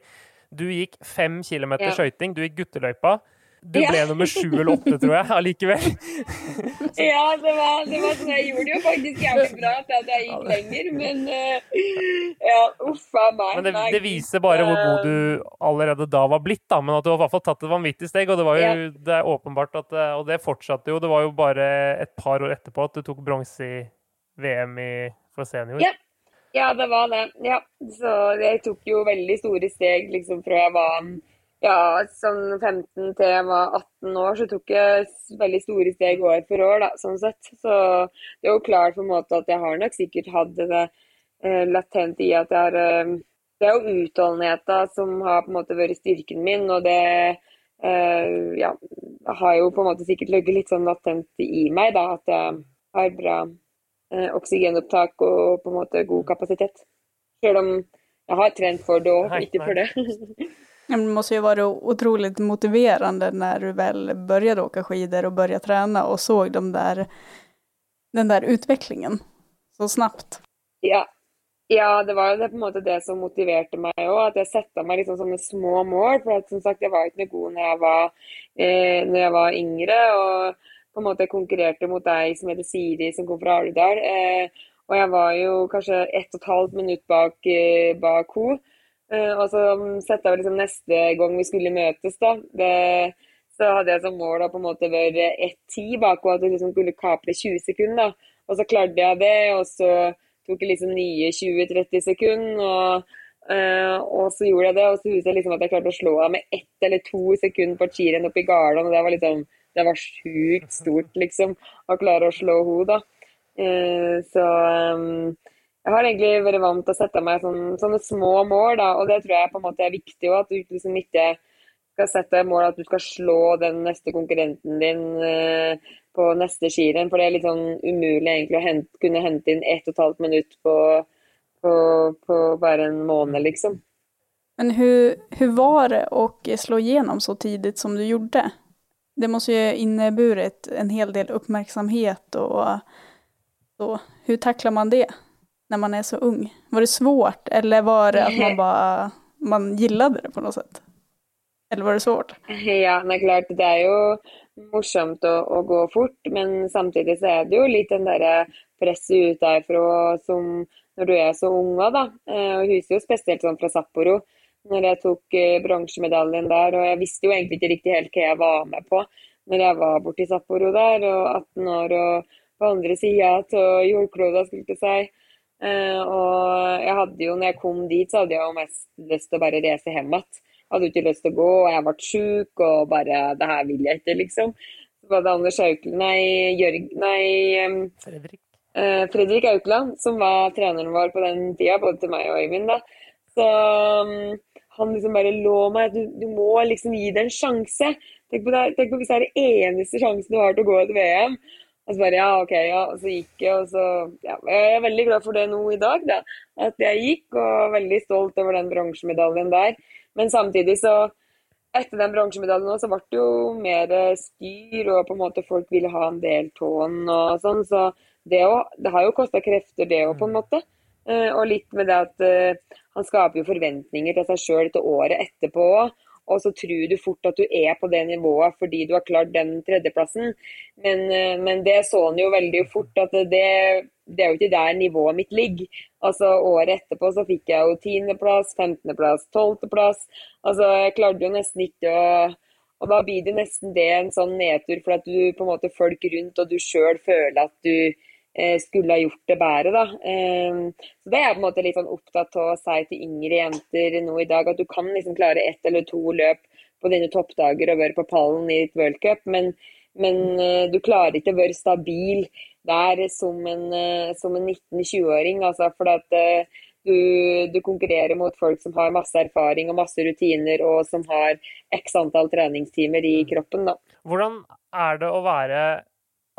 Du gikk fem kilometer Ja. skøyting. Du gikk gutteløypa. Du Ja. ble nummer sju eller åtte, tror jeg, allikevel. <laughs> Ja, det var, det var sånn, jeg gjorde det jo faktisk jævlig bra at jeg gikk lenger, men eh, ja, uff a meg. Men det, det viser bare hvor god eh, du allerede da var blitt, da. Men at du har i hvert fall tatt et vanvittig steg. Og det var jo Ja. det er åpenbart at eh, Og det fortsatte jo. Det var jo bare et par år etterpå at du tok bronse i VM i, for senior. Ja. Ja, det var det. Ja. Så jeg tok jo veldig store steg liksom fra jeg var ja, sånn 15 til jeg var 18 år, så tok jeg veldig store steg år for år, da, sånn sett. Så det er jo klart på en måte at jeg har nok sikkert hatt det eh, latent i at jeg har eh, Det er jo utholdenheten som har på en måte vært styrken min, og det eh, ja, har jo på en måte sikkert ligget litt sånn latent i meg, da, at jeg har bra eh, oksygenopptak og på en måte god kapasitet. Selv om jeg har trent for det òg, ikke for det. <laughs> Det måste ju vara otroligt motiverande när du väl började åka skidor och började träna och såg de där, den där utvecklingen så snabbt. Ja. ja, det var jo på en måte det som motiverte meg òg. At jeg satte meg liksom sånne små mål. For at, som sagt, jeg var ikke noe god når jeg var, eh, når jeg var yngre. Og på en måte konkurrerte mot deg som heter Siri, som kom fra Alvdal. Eh, og jeg var jo kanskje ett og et halvt minutt bak, eh, bak henne. Eh, og så satte jeg liksom neste gang vi skulle møtes, da. Det, så hadde jeg som mål å på en måte være 1-10 bak henne, at jeg liksom skulle kapre 20 sekunder. da. Og så klarte jeg det, og så tok jeg liksom nye 20-30 sekunder. Og, øh, og, så gjorde jeg det, og så husker jeg liksom at jeg klarte å slå henne med ett eller to sekunder på cheeren oppe i. Og det var liksom det var sjukt stort, liksom, å klare å slå henne, da. Uh, så um, jeg har egentlig vært vant til å sette meg sånne, sånne små mål, da, og det tror jeg på en måte er viktig òg. At du liksom ikke skal sette mål at du skal slå den neste konkurrenten din eh, på neste skirenn. For det er litt sånn umulig egentlig å hente, kunne hente inn ett og et halvt minutt på, på, på bare en måned, liksom. Men hur var det å slå gjennom så tidlig som du gjorde? Det må jo inneburit en hel del oppmerksomhet og så. takler man det? När man är så ung? Var det svårt eller var det att man bara man gillade det på något sätt? Eller var det svårt? <laughs> Ja, er klart. Det er jo morsomt å, å, gå fort, men samtidig så er det jo litt den derre presset ut derfra som når du er så ung da. Eh, og husker jo spesielt sånn fra Sapporo, når jeg tok eh, bronsemedaljen der. Og jeg visste jo egentlig ikke riktig helt hva jeg var med på når jeg var borti Sapporo der, og 18 år og på andre sida av jordkloda, skulle jeg si. Uh, og jeg hadde jo, når jeg kom dit, så hadde jeg jo mest lyst til å bare reise hjem igjen. Hadde jo ikke lyst til å gå, og jeg ble sjuk, og bare Det her vil jeg ikke, liksom. Så var det Anders Aukland Nei, Jørg... Nei um, Fredrik. Uh, Fredrik Aukland, som var treneren vår på den tida, både til meg og Øyvind, da. Så um, han liksom bare lå meg du, du, må liksom gi det en sjanse. Tenk på, det, tenk på hvis det er den eneste sjansen du har til å gå et VM. Og så bare ja, OK, ja. Og så gikk jeg, og så ja, Jeg er veldig glad for det nå i dag, da. At jeg gikk, og veldig stolt over den bronsemedaljen der. Men samtidig så Etter den bronsemedaljen så ble det jo mer styr, og på en måte folk ville ha en del tåen og sånn. Så det, også, det har jo kosta krefter, det òg, på en måte. Uh, og litt med det at uh, han skaper jo forventninger til seg sjøl til året etterpå òg og så tror du fort at du er på det nivået fordi du har klart den tredjeplassen. Men, eh, men det så han jo veldig fort at det, det, er jo ikke der nivået mitt ligger. Altså Året etterpå så fikk jeg jo tiendeplass, femtendeplass, tolvteplass. Altså jeg klarte jo nesten ikke å og da blir det nesten det en sånn nedtur for at du på en måte folk rundt og du sjøl føler at du skulle ha gjort det bedre. Da. Eh, så Det er jeg på en måte litt sånn opptatt av å si til yngre jenter nå i dag, at du kan liksom klare ett eller to løp på dine toppdager og være på pallen i et worldcup, men, men eh, du klarer ikke å være stabil der som en, en 19-20-åring. Altså, for at du, du, konkurrerer mot folk som har masse erfaring og masse rutiner, og som har x antall treningstimer i mm. kroppen. Da. Hvordan er det å være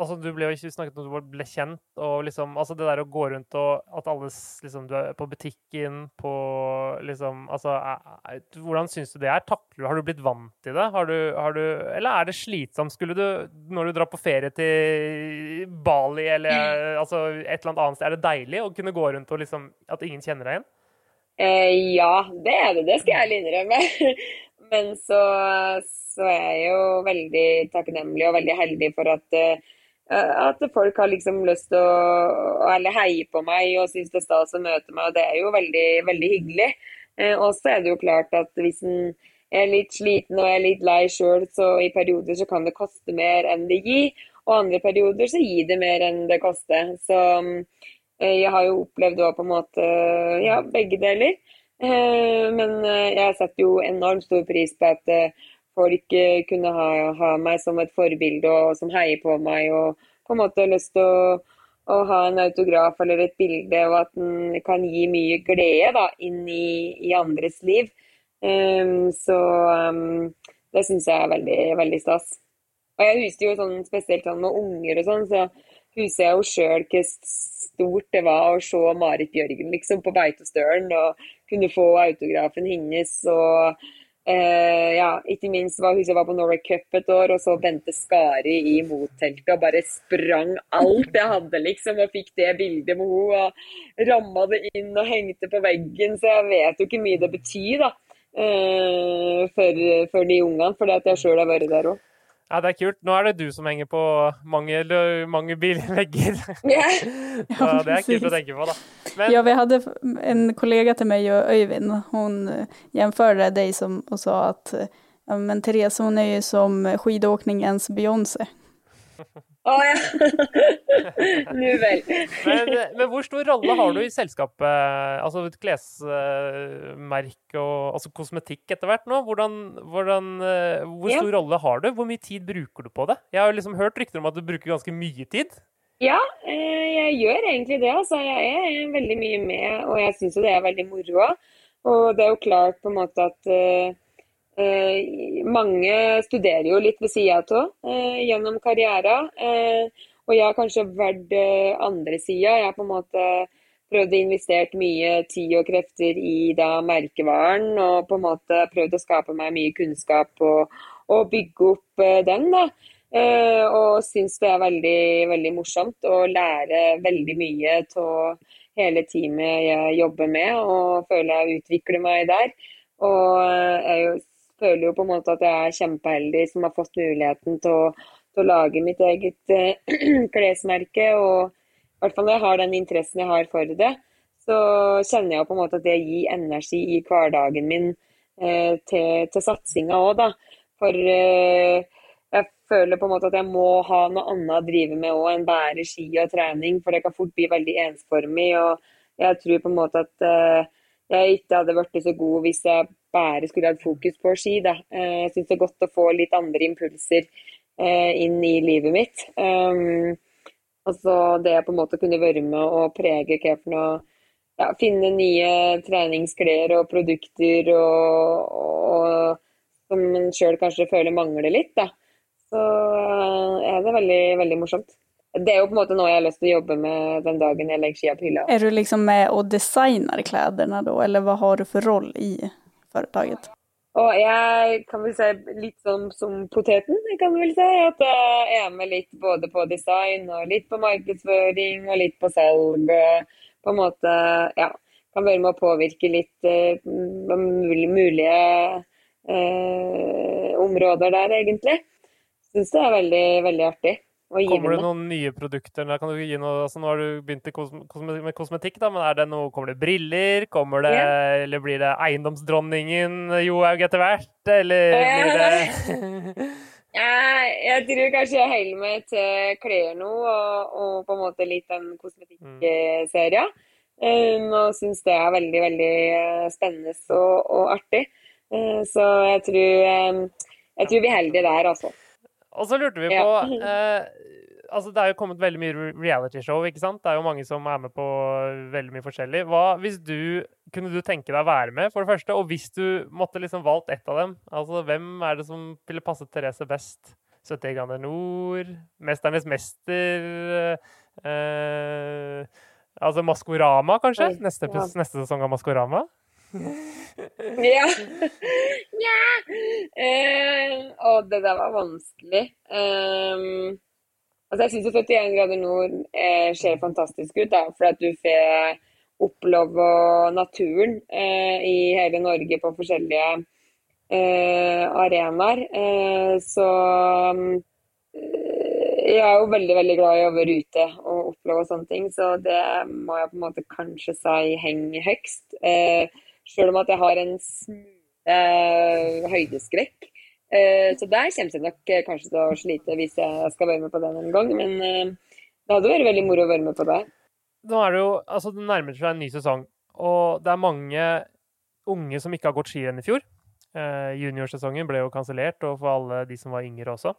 Altså, du ble jo ikke snakket om du ble kjent, og liksom Altså, det der å gå rundt og at alle liksom Du er på butikken, på liksom Altså, er, hvordan syns du det er? Takler du Har du blitt vant til det? Har du, har du Eller er det slitsomt? Skulle du, når du drar på ferie til Bali eller altså et eller annet sted, er det deilig å kunne gå rundt og liksom At ingen kjenner deg igjen? Eh, ja, det er det. Det skal jeg ærlig innrømme. <laughs> Men så, så er jeg jo veldig takknemlig og veldig heldig for at uh, at folk har liksom lyst til å heie på meg og synes det er stas å møte meg. og Det er jo veldig, veldig hyggelig. Eh, og så er det jo klart at hvis en er litt sliten og er litt lei sjøl, så i perioder så kan det koste mer enn det gir. Og andre perioder så gir det mer enn det koster. Så eh, jeg har jo opplevd òg på en måte ja, begge deler. Men jeg setter jo enormt stor pris på at folk kunne ha, ha meg som et forbilde og som heier på meg og på en måte har lyst til å, å, ha en autograf eller et bilde, og at den kan gi mye glede da, inn i, i andres liv. Um, så um, det syns jeg er veldig, veldig stas. Og jeg husker jo sånn spesielt sånn med unger og sånn, så husker jeg jo sjøl hvor stort det var å se Marit Bjørgen liksom på Beitostølen og kunne få autografen hennes. og Eh, ja, ikke minst var hun som var på Norway Cup et år, og så Bente Skari i motteltet og bare sprang alt jeg hadde, liksom, og fikk det bildet med henne. Og ramma det inn og hengte på veggen, så jeg vet jo ikke mye det betyr da, uh, for, for, de ungene, fordi at jeg sjøl har vært der òg. Ja, det er kult. Nå er det du som henger på mange, mange bilvegger. Yeah. <laughs> ja, det er kult å tenke på, da. Men... Ja, vi hadde en kollega til meg og Øyvind. Hun sammenlignet deg som, og sa at ja, men Therese hun er jo som skidåkningens Beyoncé. <laughs> Å oh, ja. <laughs> Nå vel. men, men, hvor stor rolle har du i selskapet? Altså et klesmerke og altså kosmetikk etter hvert nå? Hvordan, hvordan, eh, hvor stor ja. rolle har du? Hvor mye tid bruker du på det? Jeg har liksom hørt rykter om at du bruker ganske mye tid? Ja, eh, jeg gjør egentlig det. Altså. Jeg er veldig mye med, og jeg syns jo det er veldig moro òg. Og det er jo klart på en måte at uh, Eh, mange studerer jo litt ved sida av eh, gjennom karrieren. Eh, og jeg har kanskje vært andre sida. Jeg har på en måte prøvd å investere mye tid og krefter i da merkevaren, og på en måte prøvd å skape meg mye kunnskap og, og bygge opp den. da. Eh, og syns det er veldig, veldig morsomt å lære veldig mye av hele teamet jeg jobber med, og føler jeg utvikler meg der. Og jeg er jo føler jo på en måte at jeg er kjempeheldig som har fått muligheten til å, til å lage mitt eget eh, <clears throat> klesmerke. Og i hvert fall når jeg har den interessen jeg har for det, så kjenner jeg på en måte at det gir energi i hverdagen min eh, til, til satsinga òg, da. For eh, jeg føler på en måte at jeg må ha noe annet å drive med òg enn bare ski og trening, for det kan fort bli veldig ensformig. og jeg tror på en måte at jeg ikke hadde blitt så god hvis jeg bare skulle hatt fokus på ski. Da. Eh, jeg syns det er godt å få litt andre impulser eh, inn i livet mitt. Altså det på en måte kunne være med å prege hva for noe ja, Finne nye treningsklær og produkter og, og, som en sjøl kanskje føler mangler litt. Da. Så eh, er veldig, veldig morsomt det er jo på en måte noe jeg har lyst til å jobbe med den dagen jeg legger skia på hylla. Er du liksom med og designer klærne da, eller hva har du for rolle i foretaket? Og jeg kan vel si litt sånn som poteten, kan vel si. At jeg er med litt både på design og litt på markedsføring og litt på salg. På en måte, ja. Kan være med å påvirke litt uh, mulige uh, områder der, egentlig. Syns det er veldig, veldig artig. Kommer det noen nye produkter? Kan du gi noe, altså nå har du begynt med kosmetikk, da, men det noe, kommer det briller? Kommer det, yeah. Eller blir det eiendomsdronningen Johaug etter hvert? Eller blir det <laughs> Jeg tror kanskje jeg holder meg til klær nå, og, og, på en måte litt den kosmetikkserien. Um, og syns det er veldig, veldig eh, spennende og, og artig. Uh, så jeg tror, um, jeg tror vi er heldige der, altså. Og så lurte vi på <laughs> eh, altså Det er jo kommet veldig mye realityshow. ikke sant? Det er jo mange som er med på veldig mye forskjellig. Hva, hvis du, Kunne du tenke deg å være med, for det første? Og hvis du måtte liksom valgt ett av dem, altså hvem er det som ville passet Therese best? 70 grader nord, 'Mesternes mester' eh, Altså Maskorama, kanskje? Neste, neste sesong av Maskorama? ja. <laughs> <laughs> Nja Eh, Og det der var vanskelig. Um, altså Jeg syns 71 grader nord eh, ser fantastisk ut, da, for at du får oppleve naturen eh, i hele Norge på forskjellige arenaer. så um, jeg er jo veldig veldig glad i å være ute og oppleve sånne ting, så det må jeg på en måte kanskje si henger høyest. Eh, Sjøl om at jeg har en smule høydeskrekk. Uh, så der kommer jeg nok uh, kanskje til å slite hvis jeg skal være med på den en gang. Men det hadde vært veldig moro å være med på det. Nå er det jo, altså det nærmer seg en ny sesong, og det er mange unge som ikke har gått skirenn i fjor. Eh, juniorsesongen ble jo kansellert, og for alle de som var yngre også.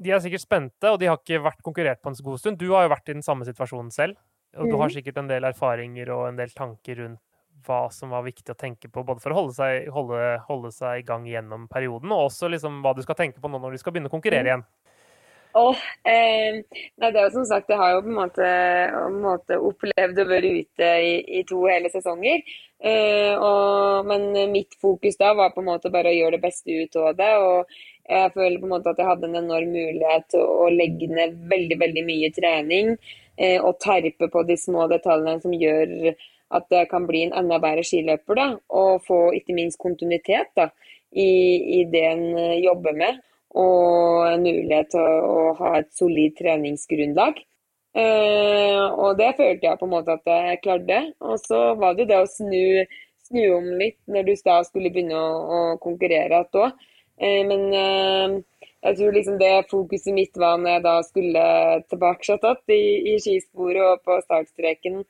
De er sikkert spente, og de har ikke vært konkurrert på en god stund. Du har jo vært i den samme situasjonen selv, og du har Mhm. sikkert en del erfaringer og en del tanker rundt hva som var viktig å tenke på, både for å holde seg, holde, holde seg i gang gjennom perioden, og også liksom hva du skal tenke på nå når du skal begynne å konkurrere igjen. Oh, eh, nei, det er jo som sagt, jeg har jo på en måte, en måte opplevd å være ute i, i to hele sesonger. Eh, og, men mitt fokus da var på en måte bare å gjøre det beste ut av det. Og jeg føler på en måte at jeg hadde en enorm mulighet til å legge ned veldig, veldig mye trening. Eh, og terpe på de små detaljene som gjør at jeg kan bli en enda bedre skiløper. da, Og få ikke minst kontinuitet da, i, i det en eh, jobber med og en mulighet til å ha et solid treningsgrunnlag. Eh, og det følte jeg på en måte at jeg klarte. Og så var det det å snu, snu om litt når du da skulle begynne å, å konkurrere igjen. Eh, men eh, jeg tror liksom det fokuset mitt var når jeg da skulle tilbake i, i skisporet og på startstreken,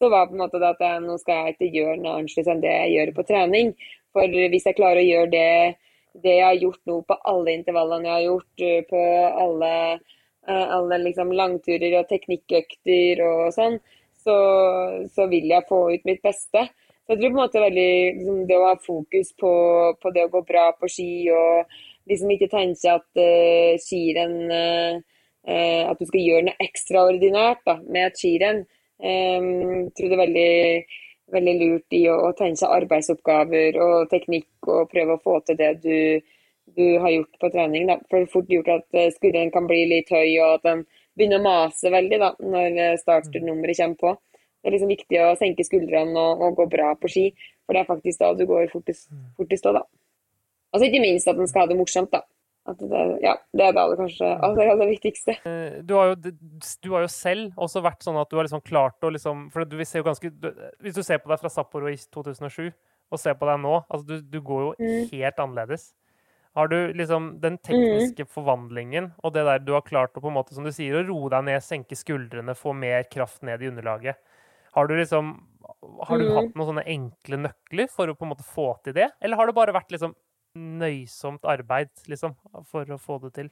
så var på en måte at jeg, nå skal jeg ikke gjøre noe annerledes enn det jeg gjør på trening. For hvis jeg klarer å gjøre det det jeg har gjort nå på alle intervallene jeg har gjort, eh, på alle, eh, alle liksom langturer og teknikkøkter og sånn, så, så, vil jeg få ut mitt beste. Så jeg tror på en måte veldig liksom, det å ha fokus på, på, det å gå bra på ski og liksom ikke tenke at uh, skirenn uh, At du skal gjøre noe ekstraordinært da, med et skirenn. Jeg tror det er veldig veldig lurt i å, å seg arbeidsoppgaver og teknikk og prøve å få til det du, du har gjort på trening. Da. For det er fort gjort at uh, skulderen kan bli litt høy og at den begynner å mase veldig da, når startnummeret kommer på. Det er liksom viktig å senke skuldrene og, og, gå bra på ski, for det er faktisk da du går fortest, fortest da. Altså ikke minst at den skal ha det morsomt, da. Det, ja, det er da det kanskje aller, aller viktigste. Du har, jo, du har jo selv også vært sånn at du har liksom klart å liksom For du ser jo ganske du, Hvis du ser på deg fra Sapporo i 2007 og ser på deg nå, altså du, du går jo mm. helt annerledes. Har du liksom den tekniske mm. forvandlingen og det der du har klart å på en måte, som du sier, å roe deg ned, senke skuldrene, få mer kraft ned i underlaget. Har du liksom Har du mm. hatt noen sånne enkle nøkler for å på en måte få til det, eller har det bare vært liksom nøysomt arbeid, liksom, for å få det til?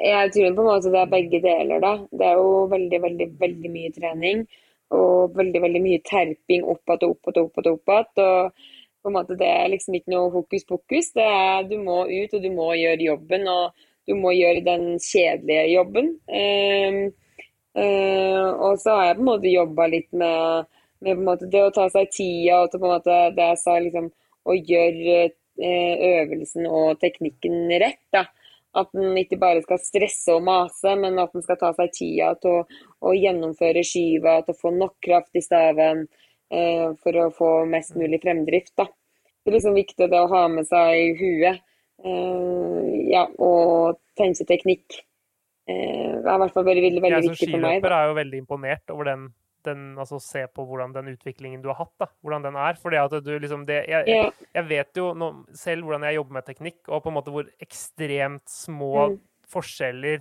Jeg tror på en måte det er begge deler, da. Det er jo veldig, veldig, veldig mye trening. Og veldig, veldig mye terping opp og opp og opp igjen. Og på en måte det er liksom ikke noe hokus pokus. Det er du må ut, og du må gjøre jobben. Og du må gjøre den kjedelige jobben. Eh, eh, og så har jeg på en måte jobba litt med, med måte, det å ta seg tida og på en måte det jeg sa, liksom å gjøre øvelsen og teknikken rett. da. At en ikke bare skal stresse og mase, men at en skal ta seg tida til å, å, gjennomføre skyva, til å få nok kraft i staven eh, for å få mest mulig fremdrift. da. Det er liksom viktig det å ha med seg i huet eh, ja, og tenke teknikk. Eh, det er i hvert fall veldig, veldig, veldig viktig for meg. Jeg som skiløper er jo veldig imponert over den den, altså se på hvordan den utviklingen du har hatt, da, hvordan den er. Fordi at du liksom det, jeg, jeg, vet jo nå, selv hvordan jeg jobber med teknikk, og på en måte hvor ekstremt små mm. forskjeller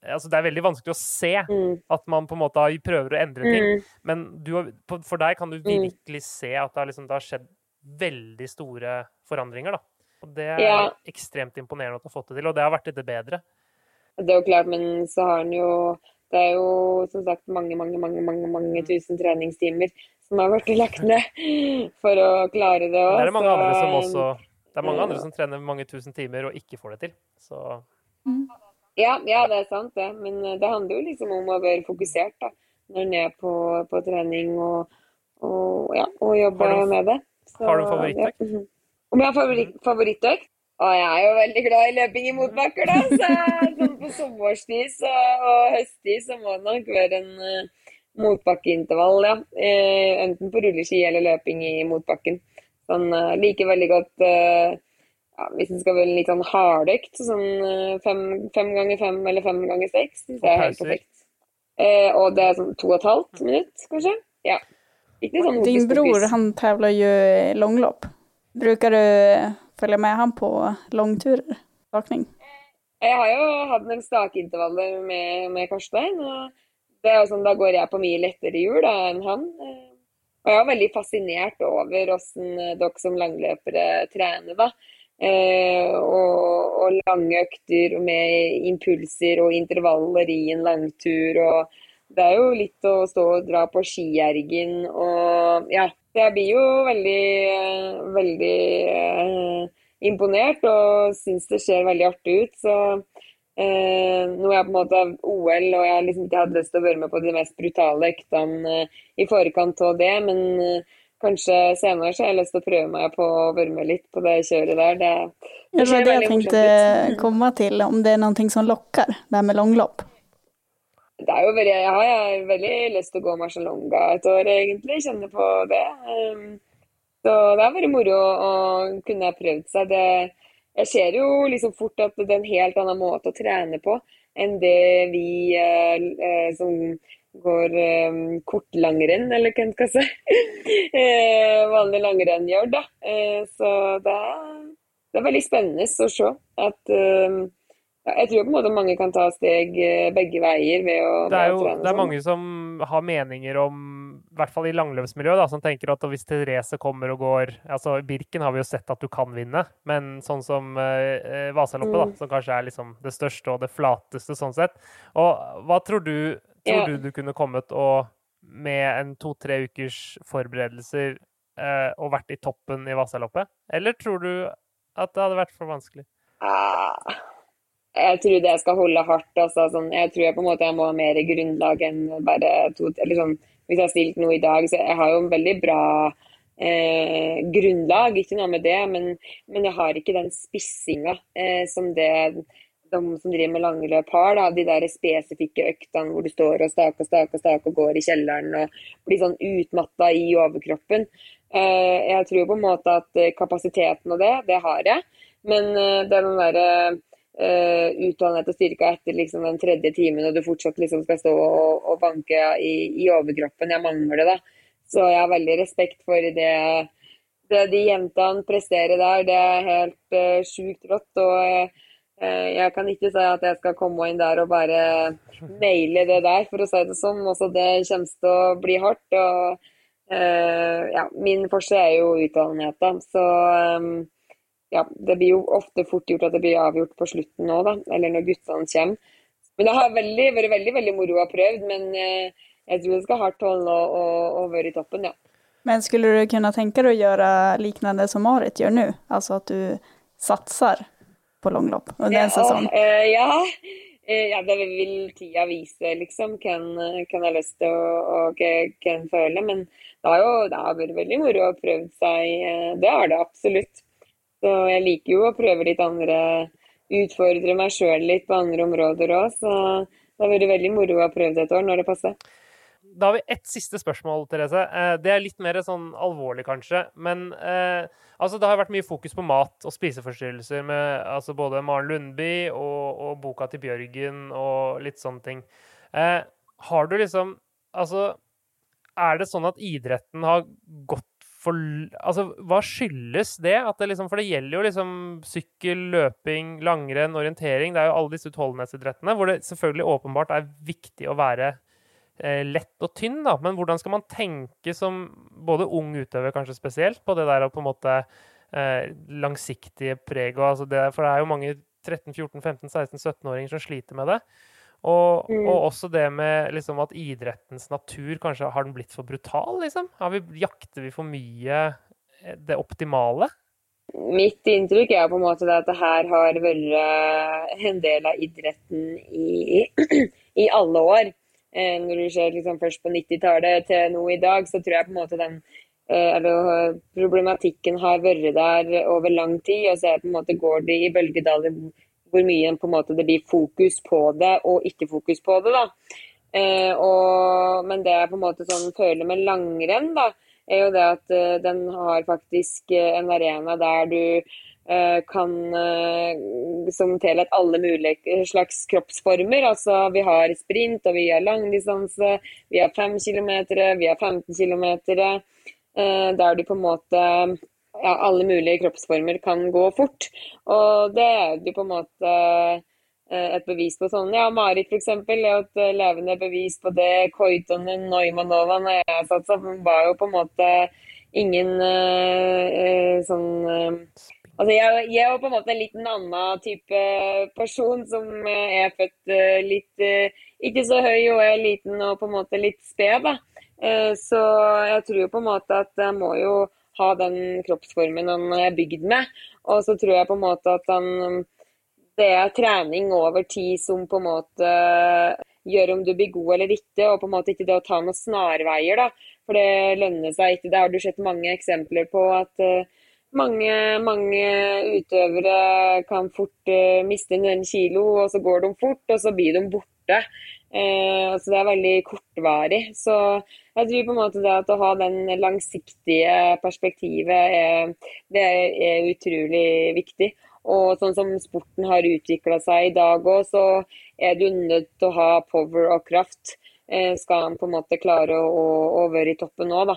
Altså, det er veldig vanskelig å se mm. at man på en måte prøver å endre ting. Mm. Men du, for deg kan du virkelig se at det har, liksom, det har skjedd veldig store forandringer, da. Og det er ja. ekstremt imponerende at du har fått det til, og det har vært litt bedre. Det er jo klart, men så har han jo det er jo som sagt mange, mange, mange, mange, mange tusen treningstimer som har blitt lagt ned for å klare det òg. Det er mange andre som også Det er mange andre som trener mange tusen timer og ikke får det til. Så ja, ja, det er sant, det. Men det handler jo liksom om å være fokusert da, når en er på, på trening og, og, ja, og jobbe med det. Så, har du en favorittøkt? Ja. Om jeg har favoritt, favorittøkt? Og jeg er jo veldig glad i løping i motbakker, da. Så sånn på sommerstid så, og høsttid så må det nok være en uh, motbakkeintervall, ja. Uh, enten på rulleski eller løping i motbakken. Sånn uh, liker veldig godt uh, ja, Hvis det skal være en litt sånn hardøkt, sånn fem, fem ganger fem eller fem ganger seks, syns jeg er helt perfekt. og det er sånn to og et halvt minutt, kanskje. Ja. Ikke sånn Din bror, han tevler jo langløp. Bruker du følge med han på langturer? Stakning? Jeg har jo hatt noen stakeintervaller med, med Karstein. og det er jo sånn, Da går jeg på mye lettere hjul da, enn han. Og Og jeg er veldig fascinert over hvordan dere som langløpere trener. da. Eh, og, og, lange økter med impulser og intervaller i en langtur. og Det er jo litt å stå og dra på skiergen og ja. Jeg blir jo veldig, veldig eh, imponert og syns det ser veldig artig ut. Så eh, nå er jeg på en måte OL og jeg liksom ikke hadde lyst til å være med på de mest brutale øktene eh, i forkant av det, men eh, kanskje senere så har jeg lyst til å prøve meg på å være med litt på det kjøret der. Det, det, det var det jeg tenkte komme til, om det er noe som lokker, det her med langlopp? Det er jo veldig, jeg har veldig lyst til å gå Marcialonga et år, egentlig. Kjenne på det. Um, så det har vært moro å kunne ha prøvd seg. Det, jeg ser jo liksom fort at det er en helt annen måte å trene på enn det vi eh, eh som går eh, kortlangrenn, eller hva en skal si. <laughs> eh, vanlig langrenn gjør, da. Eh, så det er, det er, veldig spennende å se at eh, jeg tror på en måte mange kan ta steg eh, begge veier ved å Det er jo det er sånn. mange som har meninger om, i hvert fall i langløpsmiljøet, som tenker at hvis Therese kommer og går altså Birken har vi jo sett at du kan vinne, men sånn som eh, Vasaloppet, mm. da, som kanskje er liksom det største og det flateste sånn sett. Og hva tror du Tror ja. du du kunne kommet og med en to-tre ukers forberedelser eh, og vært i toppen i Vasaloppet? Eller tror du at det hadde vært for vanskelig? Ah, jeg tror det skal holde hardt. Altså, sånn, jeg tror jeg på en måte jeg må ha mer grunnlag enn bare to sånn, Hvis jeg har stilt noe i dag, så jeg har jo en veldig bra eh, grunnlag, ikke noe med det, men, men, jeg har ikke den spissinga eh, som det de som driver med langløp har, da, de der spesifikke øktene hvor du står og staker og staker staker og går i kjelleren og blir sånn utmatta i overkroppen. Eh, jeg tror på en måte at eh, kapasiteten og det, det har jeg. Men eh, det er den derre utholdenhet og styrke etter liksom den tredje timen, og du fortsatt liksom skal stå og, og banke i, i, overkroppen. Jeg mangler det. Så jeg har veldig respekt for det, det de jentene presterer der. Det er helt uh, sjukt rått. og uh, jeg kan ikke si at jeg skal komme inn der og bare naile det der, for å si det sånn. Også det kommer til å bli hardt. og uh, ja, Min forse er jo utholdenheten. så um, ja, det blir jo ofte fort gjort at det blir avgjort på slutten nå, da, eller når guttene kommer. Men det har veldig, vært veldig veldig moro å ha prøvd, men uh, jeg tror det skal hardt holde å være i toppen, ja. Men skulle du kunne tenke deg å gjøre lignende som Marit gjør nå? Altså at du satser på langlopp og den sesong? Uh, ja. Uh, ja, det vil tida vise, liksom, hvem jeg har lyst til å, og hvem føler. Men det har jo det har vært veldig moro å prøve seg. Det har det absolutt. Så jeg liker jo å prøve litt andre Utfordre meg sjøl litt på andre områder òg. Så det har vært veldig moro å ha prøvd et år når det passer. Da har vi ett siste spørsmål, Therese. Eh, det er litt mer sånn alvorlig, kanskje. Men eh, altså, det har vært mye fokus på mat og spiseforstyrrelser med altså, både Maren Lundby og, og, boka til Bjørgen og litt sånne ting. Eh, har du liksom Altså, er det sånn at idretten har gått for Altså, hva skyldes det? det liksom, for det gjelder jo liksom sykkel, løping, langrenn, orientering. Det er jo alle disse utholdenhetsidrettene hvor det selvfølgelig åpenbart er viktig å være Eh, lett og tynn, da. Men hvordan skal man tenke som både ung utøver, kanskje spesielt, på det der på en måte eh, langsiktige preg altså For det er jo mange 13-14-15-16-17-åringer som sliter med det. Og, mm. og, også det med liksom, at idrettens natur kanskje har den blitt for brutal, liksom? Vi, jakter vi for mye eh, det optimale? Mitt inntrykk er på en måte at det her har vært en del av idretten i, i alle år. Eh, når du ser liksom først på 90-tallet til nå i dag, så tror jeg på en måte den eh, eller, problematikken har vært der over lang tid. Og så på en måte går det i bølgedaler hvor mye på en måte det blir fokus på det og ikke fokus på det. da. Eh, og, men det jeg på en måte sånn føler med langrenn, da, er jo det at eh, den har faktisk en arena der du Eh, kan eh, som teller alle mulige slags kroppsformer. Altså, vi har sprint, og vi har langdistanse, vi har 5 km, vi har 15 km. Eh, der du på en måte ja, alle mulige kroppsformer kan gå fort. Og det er jo på en måte et bevis på sånn. Ja, Marit f.eks. er jo et levende bevis på det. Koitonen, Neumanova, når jeg satsa, var jo på en måte ingen uh, sånn uh, Altså, jeg, jeg, er jo på en måte en liten annen type person som er født uh, litt ikke så høy og er liten og på en måte litt sped. da. Så jeg tror jo på en måte at jeg må jo ha den kroppsformen han er bygd med. Og så tror jeg på en måte at han Det er trening over tid som på en måte gjør om du blir god eller ikke, og på en måte ikke det å ta noen snarveier, da. For det lønner seg ikke. Det har du sett mange eksempler på at uh, mange, mange utøvere kan fort uh, miste en kilo, og så går de fort, og så blir de borte. Eh, så det er veldig kortvarig. Så jeg tror på en måte det at å ha den langsiktige perspektivet er, det er utrolig viktig. Og sånn som sporten har utvikla seg i dag òg, så er du nødt til å ha power og kraft. Eh, skal han på en måte klare å, å være i toppen nå, da.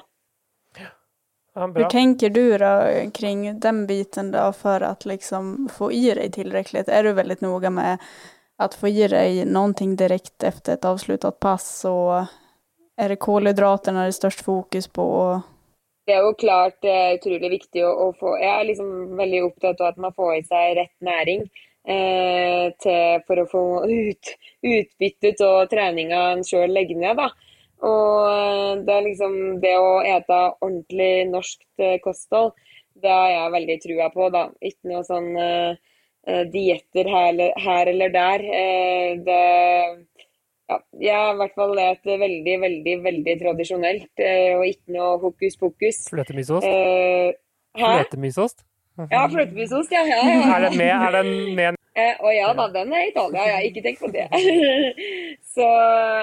Ja, Hur tänker du då kring den biten då för att liksom få i dig tillräckligt? Är du väldigt noga med att få i dig någonting direkt efter ett avslutat pass och är det kolhydraterna det er størst fokus på? Det er jo klart er utrolig viktig å, å få Jeg er liksom veldig opptatt av at man får i seg rett næring eh, til, for å få ut, utbyttet av treninga en sjøl legger ned. da. Og eh, det er liksom det å ete ordentlig norsk eh, kosthold, det har jeg veldig trua på. da. Ikke noe sånn eh, dietter her, her, eller der. Eh, det, ja, jeg er i hvert fall et veldig, veldig veldig tradisjonelt, uh, og ikke noe hokus pokus. Fløtemysost? Fløtemysost? Ja, fløtemysost, ja. ja, ja. Er den med? Er den med? Eh, og ja da, den er Italia. Jeg har ikke tenkt på det. <laughs> så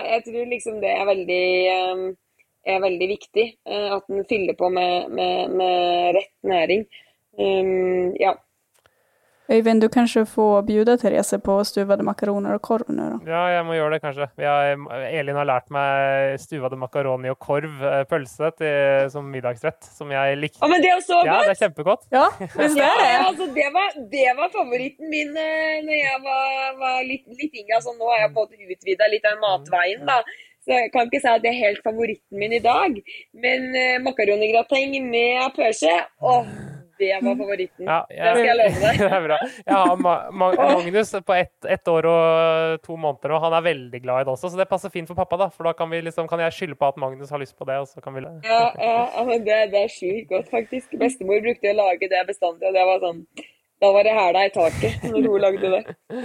jeg tror liksom det er veldig, um, er veldig viktig. At den fyller på med, med, med rett næring. Um, ja. Øyvind, du kanskje får bjuda Therese på stuvede makaroner og korv nå? da? Ja, jeg må gjøre det, kanskje. Har, Elin har lært meg stuvede makaroni og korv, eh, pølse, til, som middagsrett, som jeg liker. Å, men det er så godt! Ja, det er kjempegodt. Ja, visst <laughs> det er det. Ja, altså, det, var, det var favoritten min uh, når jeg var, var litt, litt yngre. Altså, nå har jeg fått utvida litt av matveien, da. Så jeg kan ikke si at det er helt favoritten min i dag. Men uh, makaronigrateng med pølse, åh! Det var favoritten. Ja, jeg, det skal jeg love deg. <laughs> det er bra. Jeg har Ma Ma Magnus på ett, ett, år og to måneder, og han er veldig glad i det også, så det passer fint for pappa. da, For da kan, vi liksom, kan jeg skylde på at Magnus har lyst på det, og så kan vi Ja, ja men det, det er sjukt godt, faktisk. Bestemor brukte å lage det bestandig, og det var sånn Da var det hæla i taket når hun lagde det. <laughs>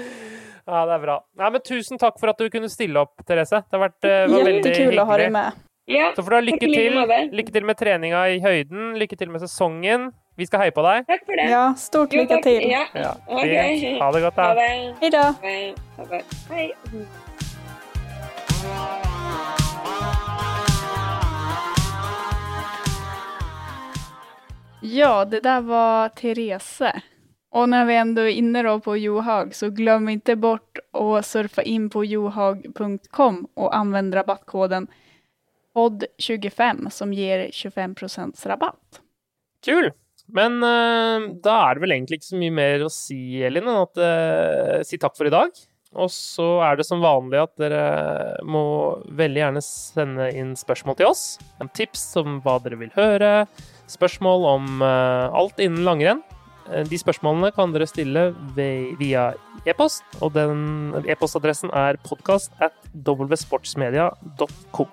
Ja, det er bra. Nei, men Tusen takk for at du kunne stille opp, Therese. Det har vært, uh, var veldig hyggelig. å ha deg med. Ja, så får du ha lykke til. Lykke til med treninga i høyden. Lykke til med sesongen. Vi skal heie på deg. Takk for det. Ja, stort lykke til. Ja. Ja. Okay. Ha det godt, da. Hei da. Hei. Ja, det der var Therese. Og når vi ändå er inne då på Johag så glöm ikke bort å surfa inn på johag.com og använd rabattkoden POD25 som gir 25 rabatt. Kul! Men uh, da er det vel egentlig ikke så mye mer å si, Elin, enn at uh, si takk for i dag. Og så er det som vanlig at dere må veldig gjerne sende inn spørsmål til oss. Om tips om hva dere vil høre, spørsmål om uh, alt innen langrenn. De spørsmålene kan dere stille via e-post, og den e-postadressen er podkast at wsportsmedia.com.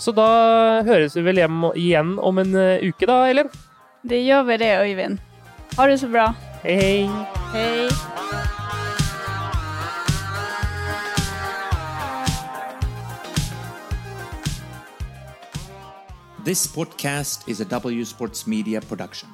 Så da høres vi vel hjem igjen om en uke, da, Elin? Det gjør vi det, Øyvind. Ha det så bra. Hei, hei. Hei. This podcast is a W Sports Media production.